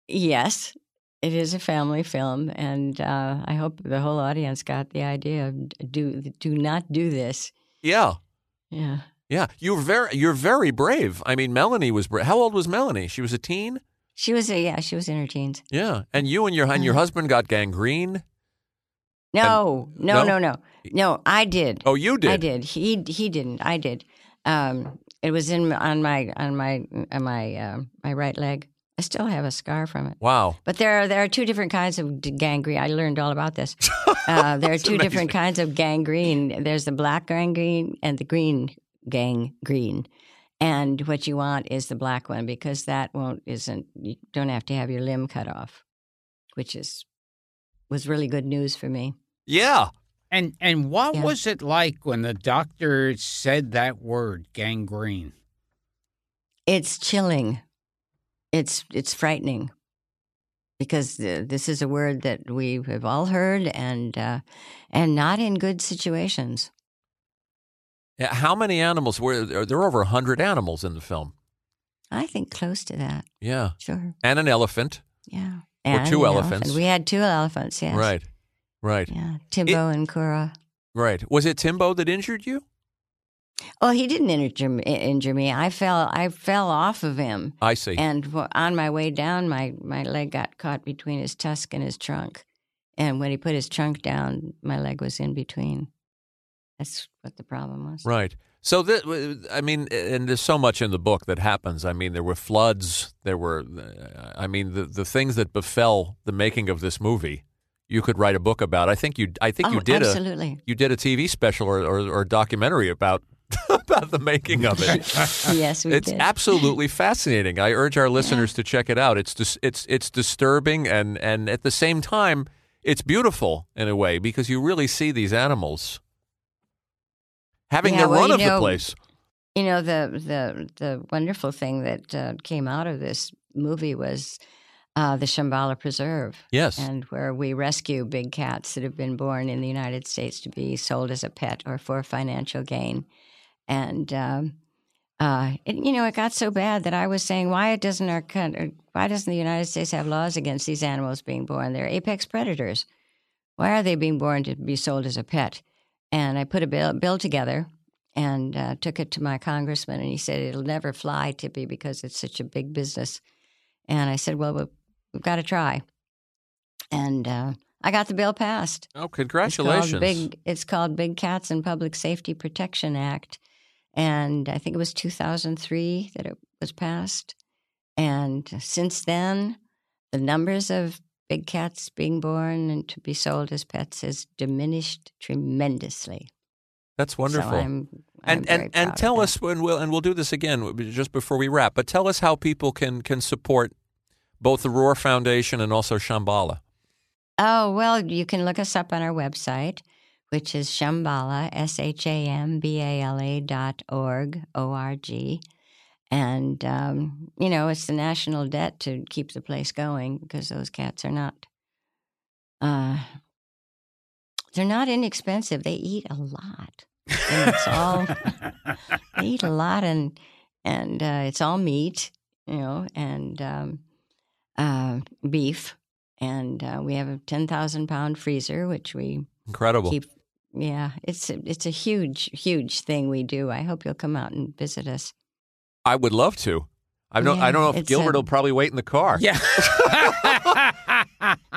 Yes, it is a family film, and uh, I hope the whole audience got the idea of do do not do this. Yeah, Yeah. yeah. You're very you're very brave. I mean, Melanie was bra- how old was Melanie? She was a teen. She was a yeah, she was in her teens. Yeah, and you and your and your husband got gangrene. No, no, no? no, no, no. I did. Oh, you did. I did. He he didn't. I did. Um, it was in on my on my on my uh, my right leg. I still have a scar from it. Wow. But there are there are two different kinds of gangrene. I learned all about this. Uh, there are two different kinds of gangrene. There's the black gangrene and the green gangrene. And what you want is the black one because that won't isn't you don't have to have your limb cut off, which is was really good news for me. Yeah. And and what Yeah. was it like when the doctor said that word, gangrene? It's chilling. It's it's frightening because this is a word that we have all heard and uh, and not in good situations. How many animals were there? There were over hundred animals in the film. I think close to that. Yeah, Sure. and an elephant. Yeah. Or And two an elephants. elephant. We had two elephants. Yes. Right, right, Yeah. Timbo and Kura. right. Was it Timbo that injured you? Oh, he didn't injure me, injure me. I fell. I fell off of him, I see. and on my way down, my my leg got caught between his tusk and his trunk. And when he put his trunk down, my leg was in between. That's what the problem was. Right. So, th- I mean, and there's so much in the book that happens. I mean, there were floods. There were, uh, I mean, the the things that befell the making of this movie. You could write a book about. I think you. I think oh, you did absolutely. a you did a TV special or or, or documentary about about the making of it. yes, we it's did. absolutely fascinating. I urge our listeners to check it out. It's dis- it's it's disturbing and and at the same time it's beautiful in a way because you really see these animals having Yeah, their well, run of the place. You know the the the wonderful thing that uh, came out of this movie was uh, the Shambala Preserve. Yes. and where we rescue big cats that have been born in the United States to be sold as a pet or for financial gain. And um, uh, it, you know, it got so bad that I was saying, why doesn't our country, why doesn't the United States have laws against these animals being born? They're apex predators. Why are they being born to be sold as a pet? And I put a bill, bill together and uh, took it to my congressman, and he said it'll never fly, Tippi, because it's such a big business. And I said, well, we've, we've got to try. And uh, I got the bill passed. Oh, It's congratulations. called Big. It's called Big Cats and Public Safety Protection Act, and I think it was 2003 that it was passed. And since then, the numbers of big cats being born and to be sold as pets has diminished tremendously. That's wonderful. So I'm, I'm and and, and tell us when we'll and we'll do this again just before we wrap. But tell us how people can can support both the Roar Foundation and also Shambala. Oh, well, you can look us up on our website, which is Shambala, S H A M B A L A dot org, O R G. And, um, you know, it's the national debt to keep the place going because those cats are not, uh, they're not inexpensive. They eat a lot. And it's all, they eat a lot and, and uh, it's all meat, you know, and um, uh, beef and uh, we have a ten thousand pound freezer, which we Incredible. keep. Yeah, it's a, it's a huge, huge thing we do. I hope you'll come out and visit us. I would love to. I don't. I don't know if Gilbert a- will probably wait in the car. Yeah.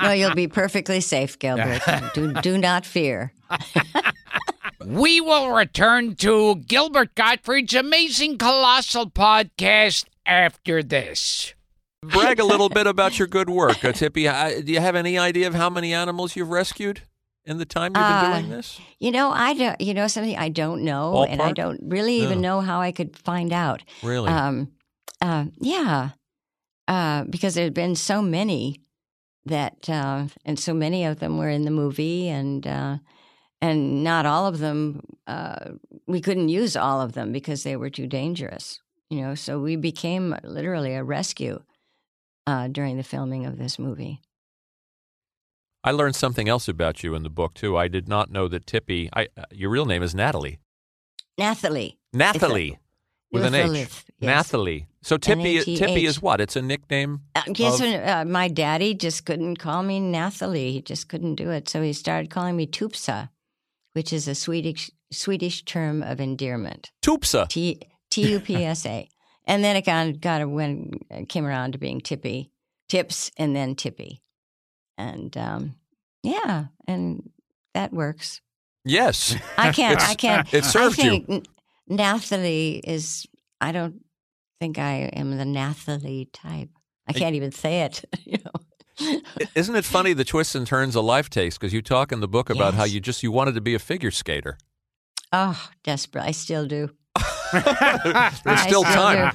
No, you'll be perfectly safe, Gilbert. do do not fear. We will return to Gilbert Gottfried's amazing colossal podcast after this. Brag a little bit about your good work, uh, Tippi. Do you have any idea of how many animals you've rescued in the time you've been Uh, doing this? You know, I don't. You know something I don't know, and I don't really even Yeah. know how I could find out. Really? Um, uh, yeah, uh, because there have been so many that, uh, and so many of them were in the movie, and uh, and not all of them. Uh, we couldn't use all of them because they were too dangerous. You know, so we became literally a rescue uh, during the filming of this movie. I learned something else about you in the book too. I did not know that Tippi. I, uh, your real name is Natalie. Nathalie. Nathalie with an H. Yes. Nathalie. So Tippi. N-A-T-H. Tippi is what? It's a nickname. Uh, yes, of- uh, my daddy just couldn't call me Nathalie. He just couldn't do it. So he started calling me Tupsa, which is a Swedish Swedish term of endearment. Tupsa. T T U P S A. And then it got got when it came around to being Tippi, Tips, and then Tippi, and um, yeah, and that works. Yes. I can't. I can't. it served I you. think N- Nathalie is. I don't think I am the Nathalie type. I can't even say it. You know. Isn't it funny the twists and turns a life takes? Because you talk in the book about how you just you wanted to be a figure skater. Oh, desperate. I still do. There's still still time.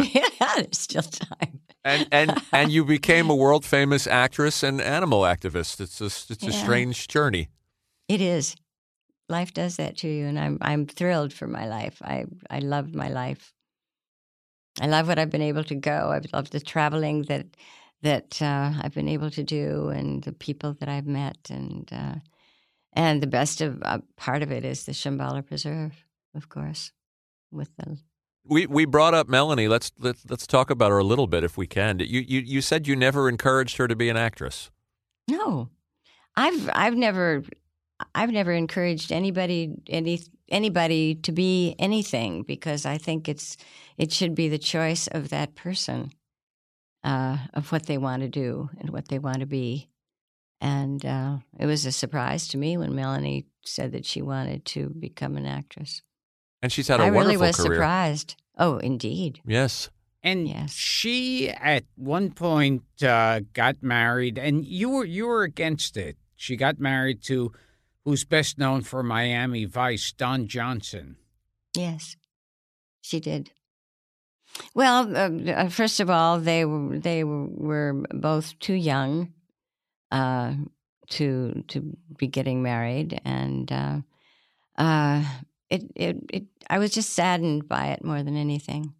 yeah, there's still time. And and and you became a world famous actress and animal activist. It's a it's a Yeah. strange journey. It is. Life does that to you, and I'm I'm thrilled for my life. I I loved my life. I love what I've been able to go. I've loved the traveling that that uh, I've been able to do, and the people that I've met, and uh, and the best of uh, part of it is the Shambala Preserve, of course, with the We we brought up Melanie. Let's let's let's talk about her a little bit if we can. You you you said you never encouraged her to be an actress. No, I've I've never I've never encouraged anybody any anybody to be anything because I think it's it should be the choice of that person uh, of what they want to do and what they want to be. And uh, it was a surprise to me when Melanie said that she wanted to become an actress. And she's had a I wonderful really was career. surprised. Oh, indeed. Yes. And Yes. she, at one point, uh, got married, and you were you were against it. She got married to who's best known for Miami Vice, Don Johnson. Yes, she did. Well, uh, uh, first of all, they were they were, were both too young uh, to to be getting married, and uh, uh, it, it it I was just saddened by it more than anything.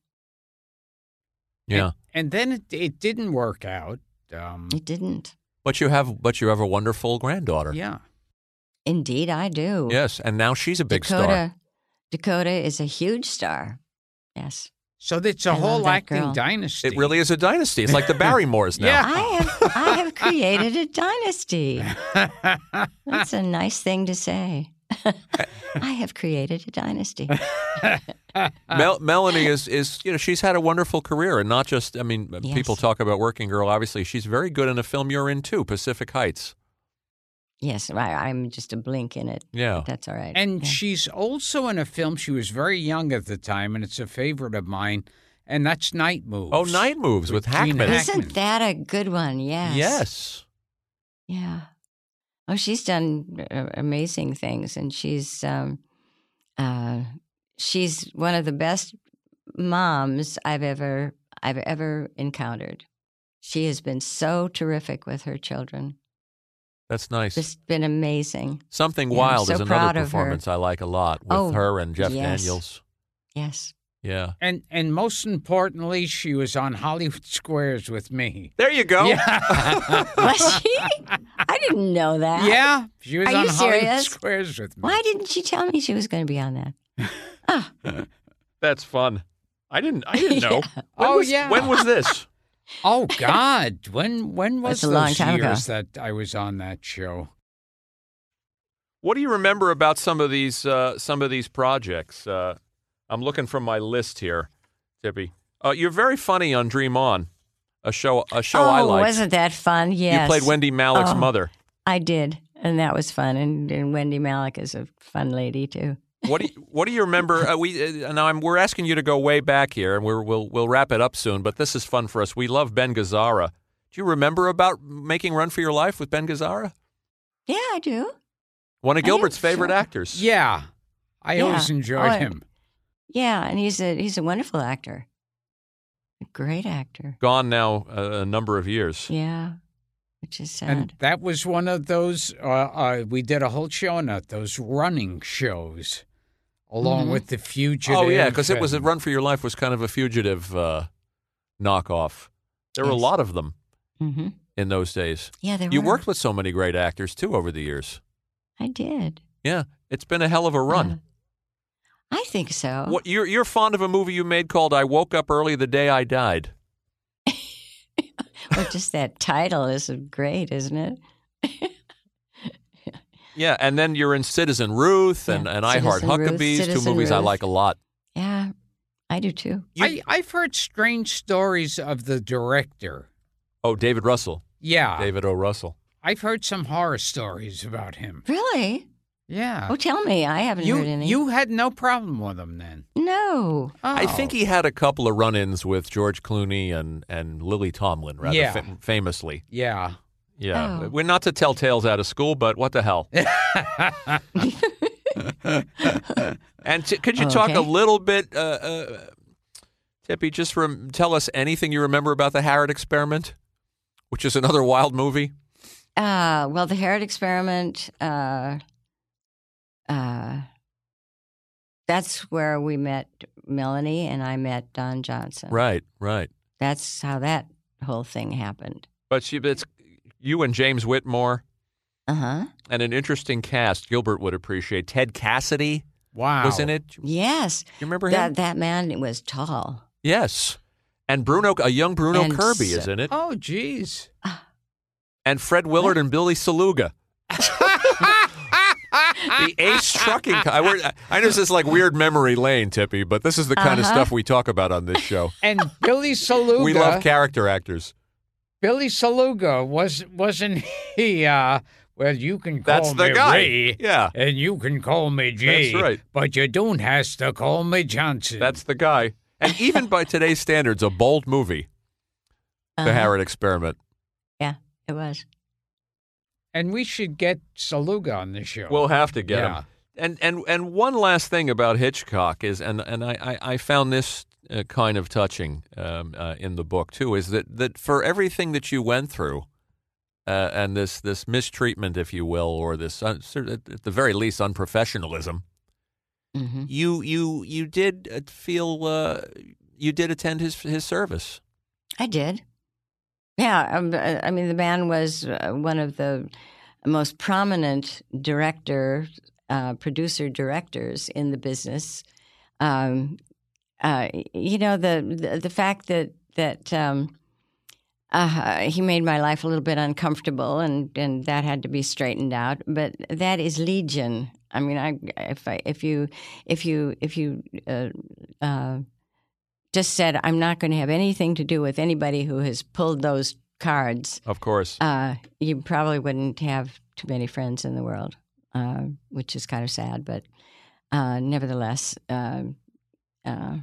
Yeah. And then it, it didn't work out. Um, It didn't. But you have but you have a wonderful granddaughter. yeah. Indeed, I do. Yes, and now she's a big Dakota, star. Dakota is a huge star. Yes, So it's a I whole that acting girl. dynasty. It really is a dynasty. It's like the Barrymores now. Yeah. I have I have created a dynasty. That's a nice thing to say. I have created a dynasty. Mel- Melanie is is you know she's had a wonderful career and not just I mean uh, Yes. people talk about Working Girl obviously she's very good in a film you're in too Pacific Heights. Yes, I, I'm just a blink in it. Yeah. that's all right. And Yeah. she's also in a film. She was very young at the time, and it's a favorite of mine, and that's Night Moves. Oh, Night Moves with, Gene Hackman. Hackman. isn't that a good one? Yes. Yes. Yeah. Oh, she's done uh, amazing things, and she's um, uh, she's one of the best moms I've ever I've ever encountered. She has been so terrific with her children. That's nice. Just been amazing. Something Yeah, Wild so is another performance I like a lot with Oh, her and Jeff yes. Daniels. Yes. Yeah. And and most importantly, she was on Hollywood Squares with me. There you go. Yeah. Was she? I didn't know that. yeah, she was Are on you Hollywood serious? Squares with me. Why didn't she tell me she was going to be on that? That's fun. I didn't I didn't know. When Oh, was, yeah. When was this? Oh God, when when was That's a long those time ago. years that I was on that show? What do you remember about some of these uh, some of these projects? Uh, I'm looking from my list here, Tippi. Uh, you're very funny on Dream On, a show a show oh, I liked. wasn't that fun? Yes. You played Wendie Malick's Oh. mother. I did, and that was fun. And, and Wendy Malick is a fun lady too. What do you, what do you remember? Uh, we uh, now I'm, we're asking you to go way back here, and we're, we'll we'll wrap it up soon. But this is fun for us. We love Ben Gazzara. Do you remember about making Run for Your Life with Ben Gazzara? Yeah, I do. One of Gilbert's favorite sure. actors. Yeah, I Yeah. always enjoyed Oh, him. Yeah, and he's a he's a wonderful actor, a great actor. Gone now uh, a number of years. Yeah, which is sad. And that was one of those. Uh, uh, we did a whole show on that. Those running shows, along Mhm. with the fugitive. Oh yeah, because it was a Run for Your Life was kind of a fugitive uh, knockoff. There were a lot of them hmm in those days. Yeah, there You were. worked with so many great actors too over the years. I did. Yeah, it's been a hell of a run. I think so. What you're you're fond of a movie you made called "I Woke Up Early the Day I Died." Well, just that title is great, isn't it? Yeah, and then you're in Citizen Ruth and, Yeah, and I Heart Citizen Ruth, Huckabees, two Citizen movies I like a lot. Yeah, I do too. You- I, I've heard strange stories of the director. oh, David Russell, Yeah, David O. Russell. I've heard some horror stories about him. Really? Yeah, Oh, tell me. I haven't you heard any. you had no problem with him then. no. I think Oh. he had a couple of run-ins with George Clooney and and Lily Tomlin, rather Yeah. fa- famously. Yeah. Yeah, Oh. we're not to tell tales out of school, but what the hell? and t- could you talk a Okay. little bit, uh, uh, Tippi? Just rem- tell us anything you remember about the Harrad experiment, which is another wild movie. Uh, well, the Harrad experiment. Uh, uh, That's where we met Melanie and I met Don Johnson. Right, right. That's how that whole thing happened. But she, it's you and James Whitmore Uh huh. and an interesting cast. Gilbert would appreciate. Ted Cassidy Wow. was in it. Yes. you remember him? That that man was tall. yes. And Bruno, a young Bruno And Kirby so- is in it. Oh, geez. And Fred Willard and Billy Saluga. The Ace Trucking. Co- I, we're- I know this is like weird memory lane, Tippi, but this is the kind of Uh-huh. stuff we talk about on this show. And Billy Saluga. we love character actors. Billy Saluga was wasn't he? Uh, well, you can call That's the me guy. Ray, Yeah. and you can call me Jay. That's right. But you don't have to call me Johnson. That's the guy. And even by today's standards, a bold movie, The Uh-huh. Harrad Experiment. Yeah, it was. And we should get Saluga on the show. We'll have to get Yeah. him. And and and one last thing about Hitchcock is, and and I I, I found this uh, kind of touching um, uh, in the book too, is that that for everything that you went through, uh, and this this mistreatment, if you will, or this un, at the very least unprofessionalism, hmm you you you did uh, feel uh, you did attend his his service. I did. Yeah, um, uh, I mean, the man was uh, one of the most prominent director, uh, producer directors in the business. Um, uh, you know, the, the the fact that that um, uh, he made my life a little bit uncomfortable, and and that had to be straightened out. But that is legion. I mean, I if I if you if you if you uh, just said, I'm not going to have anything to do with anybody who has pulled those cards, Of course, uh, you probably wouldn't have too many friends in the world, uh, which is kind of sad. But uh, nevertheless, uh, uh,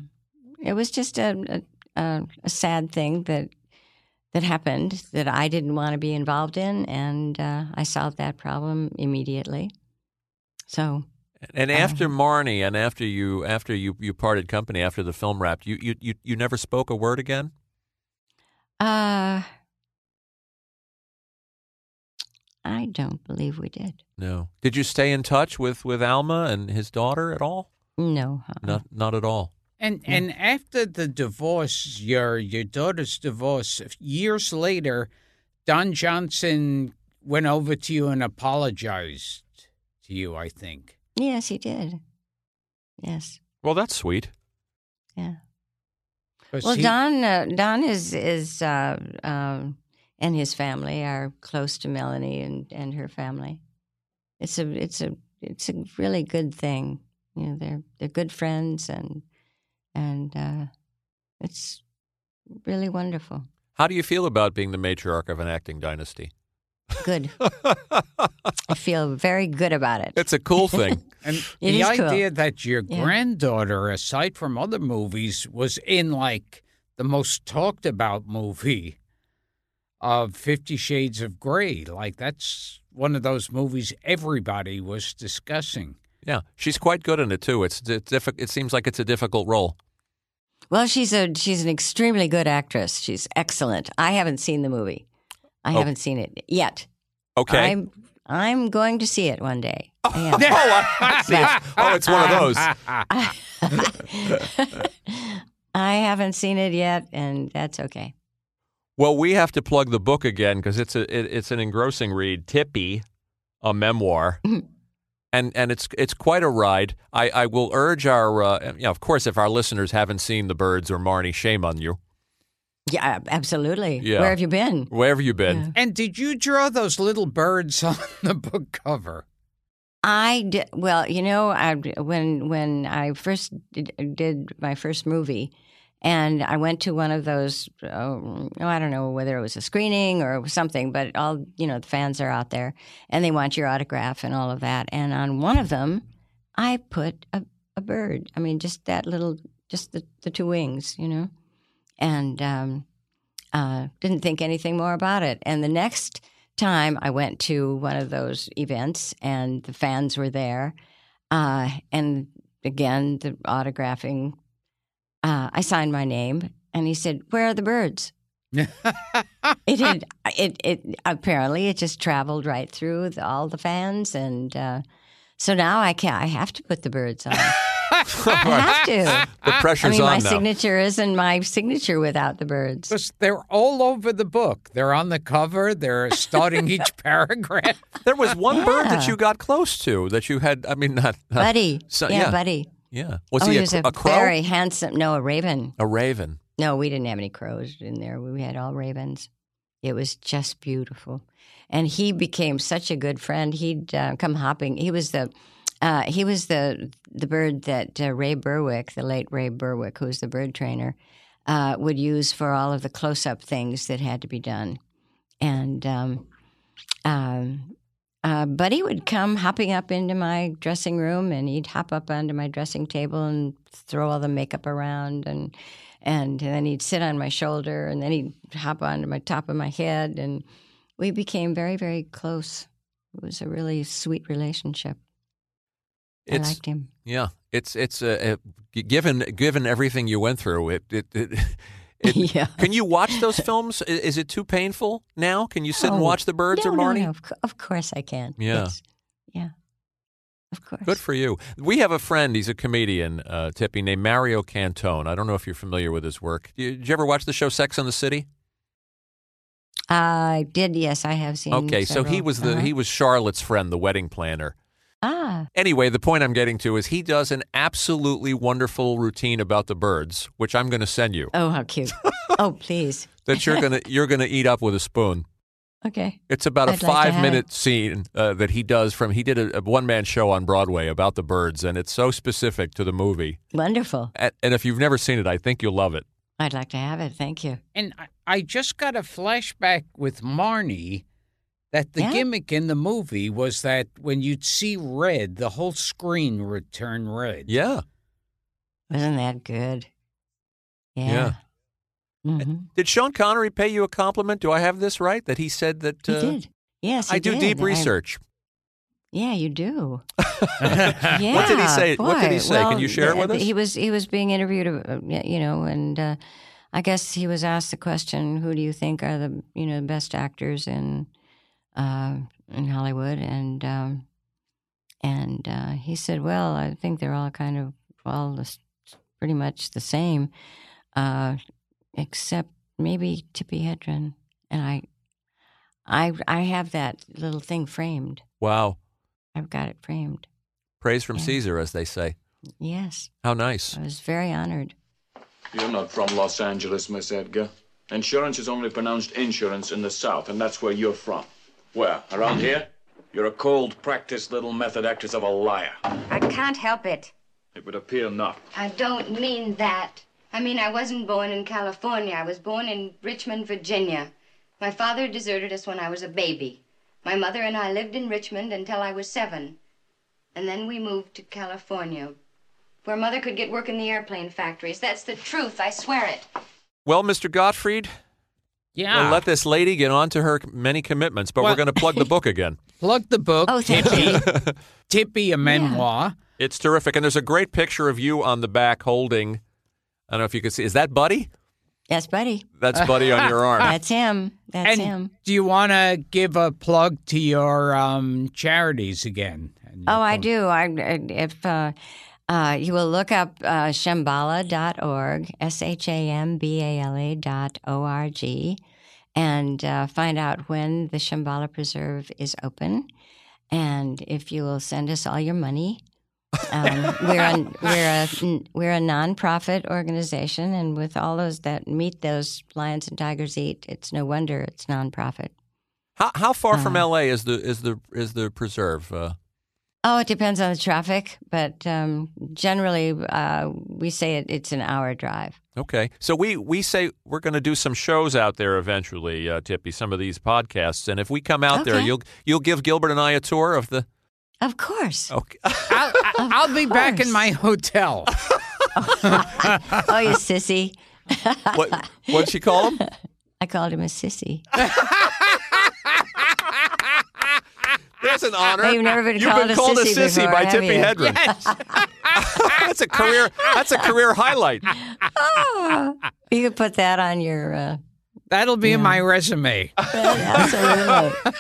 it was just a, a, a sad thing that that happened that I didn't want to be involved in, and uh, I solved that problem immediately. So and Uh-huh. after Marnie, and after you after you you parted company after the film wrapped, you you you, you never spoke a word again. Uh, I don't believe we did. No. Did you stay in touch with with Alma and his daughter at all? No. uh-uh. Not not at all. And and after the divorce, your your daughter's divorce, years later, Don Johnson went over to you and apologized to you. I think. Yes, he did. Yes. Well, that's sweet. Yeah. 'Cause Well, he- Don, uh, Don is is uh, um, and his family are close to Melanie and, and her family. It's a it's a it's a really good thing. You know, they're they're good friends and and uh, it's really wonderful. How do you feel about being the matriarch of an acting dynasty? Good. I feel very good about it. It's a cool thing. And It the is cool. idea that your Yeah. granddaughter, aside from other movies, was in like the most talked about movie of Fifty Shades of Grey. Like that's one of those movies everybody was discussing. yeah, she's quite good in it too. It's, it's diffi- It seems like it's a difficult role. Well, she's a she's an extremely good actress. She's excellent. I haven't seen the movie. I Oh. haven't seen it yet. Okay. I'm I'm going to see it one day. Oh, I see. It's, oh, it's one of those. I haven't seen it yet, and that's okay. Well, we have to plug the book again because it's a it, it's an engrossing read. Tippi, a memoir, Mhm. and and it's it's quite a ride. I, I will urge our uh, you know, of course, if our listeners haven't seen the birds or Marnie, shame on you. Yeah, absolutely. Yeah. Where have you been? Wherever you've been, And did you draw those little birds on the book cover? I did, well, you know, I, when when I first did, did my first movie, and I went to one of those, oh, I don't know whether it was a screening or something, but all you know, the fans are out there, and they want your autograph and all of that. And on one of them, I put a, a bird. I mean, just that little, just the, the two wings, you know, and um, uh, didn't think anything more about it. And the next time I went to one of those events and the fans were there. Uh, and again, the autographing, uh, I signed my name and he said, Where are the birds? It had, it, it, apparently it just traveled right through the, all the fans. And, uh, so now I can I have to put the birds on. I have to. The pressure's I pressure's mean, my on now. signature isn't my signature without the birds. Because they're all over the book. They're on the cover. They're starting each paragraph. There was one bird that you got close to that you had. I mean, not, not Buddy. so- yeah, yeah. Buddy. Yeah. Was oh, he he a, was a, a crow? very handsome. No, a raven. A raven. No, we didn't have any crows in there. We had all ravens. It was just beautiful, and he became such a good friend. He'd uh, come hopping. He was the uh, he was the the bird that uh, Ray Berwick, the late Ray Berwick, who was the bird trainer, uh, would use for all of the close up things that had to be done, and. Um, um, uh, Buddy would come hopping up into my dressing room, and he'd hop up onto my dressing table and throw all the makeup around, and and then he'd sit on my shoulder, and then he'd hop onto my top of my head, and we became very, very close. It was a really sweet relationship. I It's liked him. yeah. It's it's uh, uh, g- given given everything you went through. It it. it it- Yeah. Can you watch those films? Is it too painful now? Can you sit and Oh, watch the birds no, or no, Marnie? no, of, of course I can. Yeah. Yes. Yeah. Of course. Good for you. We have a friend. He's a comedian, uh, Tippi, named Mario Cantone. I don't know if you're familiar with his work. Did you, did you ever watch the show Sex and the City? I did. Yes, I have seen. Okay, so he was the Uh-huh. he was Charlotte's friend, the wedding planner. Ah. Anyway, the point I'm getting to is he does an absolutely wonderful routine about the birds, which I'm going to send you. Oh, how cute. oh, please. That you're gonna you're gonna eat up with a spoon. Okay. It's about a I'd like five have minute scene uh, that he does from he did a, a one man show on Broadway about the birds, and it's so specific to the movie. Wonderful. And, and if you've never seen it, I think you'll love it. I'd like to have it. Thank you. And I, I just got a flashback with Marnie that the Yeah? gimmick in the movie was that when you'd see red, the whole screen would turn red. Yeah. Wasn't that good? Yeah. Yeah. hmm Did Sean Connery pay you a compliment? Do I have this right? That he said that He uh, did. Yes, he I do did. deep I- research. yeah, you do. yeah. What did he say? What did he boy. say? Can you share it with uh, us? He was he was being interviewed, uh, you know, and uh, I guess he was asked the question, "Who do you think are the you know best actors in uh, in Hollywood?" And um, and uh, he said, "Well, I think they're all kind of all the, pretty much the same, uh, except maybe Tippi Hedren." And I, I, I have that little thing framed. Wow. I've got it framed. Praise from Yeah. Caesar, as they say. Yes, How nice. I was very honored. You're not from Los Angeles, Miss Edgar. Insurance is only pronounced insurance in the South, and that's where you're from. Where? Around here? You're a cold, practiced little method actress of a liar. I can't help it. It would appear not. I don't mean that. I mean, I wasn't born in California. I was born in Richmond, Virginia. My father deserted us when I was a baby. My mother and I lived in Richmond until I was seven. And then we moved to California, where mother could get work in the airplane factories. That's the truth, I swear it. Well, Mr. Gottfried, Yeah. we'll let this lady get on to her many commitments, but Well- we're going to plug the book again. Plug the book, Oh, Tippi. Tippi, a memoir. It's terrific. And there's a great picture of you on the back holding, I don't know if you can see, is that Buddy? Yes, buddy. That's Buddy on your arm. That's him. That's and him. do you want to give a plug to your um, charities again? And your Oh, I do. I if uh, uh, you will look up uh, shambala.org, s h a m b a l a dot o r g, and uh, find out when the Shambala Preserve is open. And if you will send us all your money, um, we're a, we're a we're a nonprofit organization, and with all those that meet those lions and tigers eat, it's no wonder it's nonprofit. How, how far from Uh, L.A. is the is the is the preserve? Uh, Oh, it depends on the traffic, but um, generally uh, we say it, it's an hour drive. okay, so we we say we're going to do some shows out there eventually, uh, Tippi. Some of these podcasts, and if we come out there, you'll you'll give Gilbert and I a tour of the. Of course. Okay. I'll, I'll, I'll be back in my hotel. oh, you sissy. what what'd she call him? I called him a sissy. There's an honor. Oh, you've never been You've called been a called sissy a sissy before, by Tippi you? Hedren. that's a career. That's a career highlight. Oh, you could put that on your. Uh, That'll be in my resume. absolutely.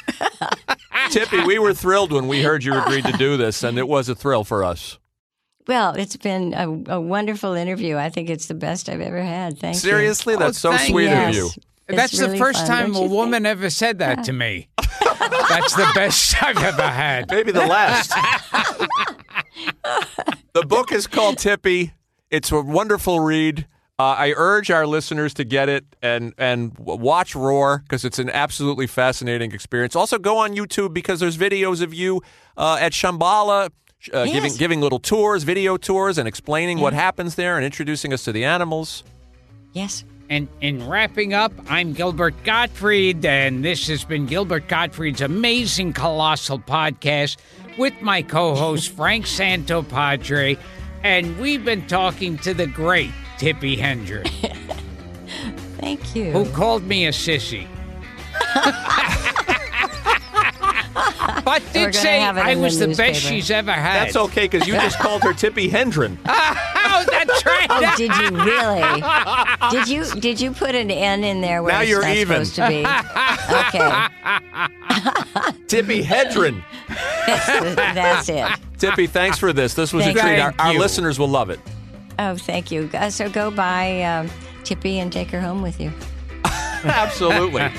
Tippi, we were thrilled when we heard you agreed to do this, and it was a thrill for us. Well, it's been a, a wonderful interview. I think it's the best I've ever had. Thank you. Seriously, that's so sweet Yes. of you. It's That's the first fun, time a you woman ever said that to me. That's the best I've ever had. Maybe the last. the book is called Tippi. It's a wonderful read. Uh, I urge our listeners to get it and and watch Roar because it's an absolutely fascinating experience. Also, go on YouTube because there's videos of you uh, at Shambala. Uh, Giving Yes. giving little tours, video tours, and explaining what happens there, and introducing us to the animals. Yes. And in wrapping up, I'm Gilbert Gottfried, and this has been Gilbert Gottfried's amazing colossal podcast with my co-host Frank Santopadre, and we've been talking to the great Tippi Hendren, Thank you. who called me a sissy. but We're did say I in the was the best she's ever had. That's okay because you just called her Tippi Hendren. Oh, that's right. Oh, did you really? Did you did you put an N in there where Now it's you're not even. supposed to be? Okay, Tippi Hedren. that's it. Tippi, thanks for this. This was Thank a treat. Our, our listeners will love it. Oh, thank you. Uh, So go buy um, Tippi and take her home with you. Absolutely.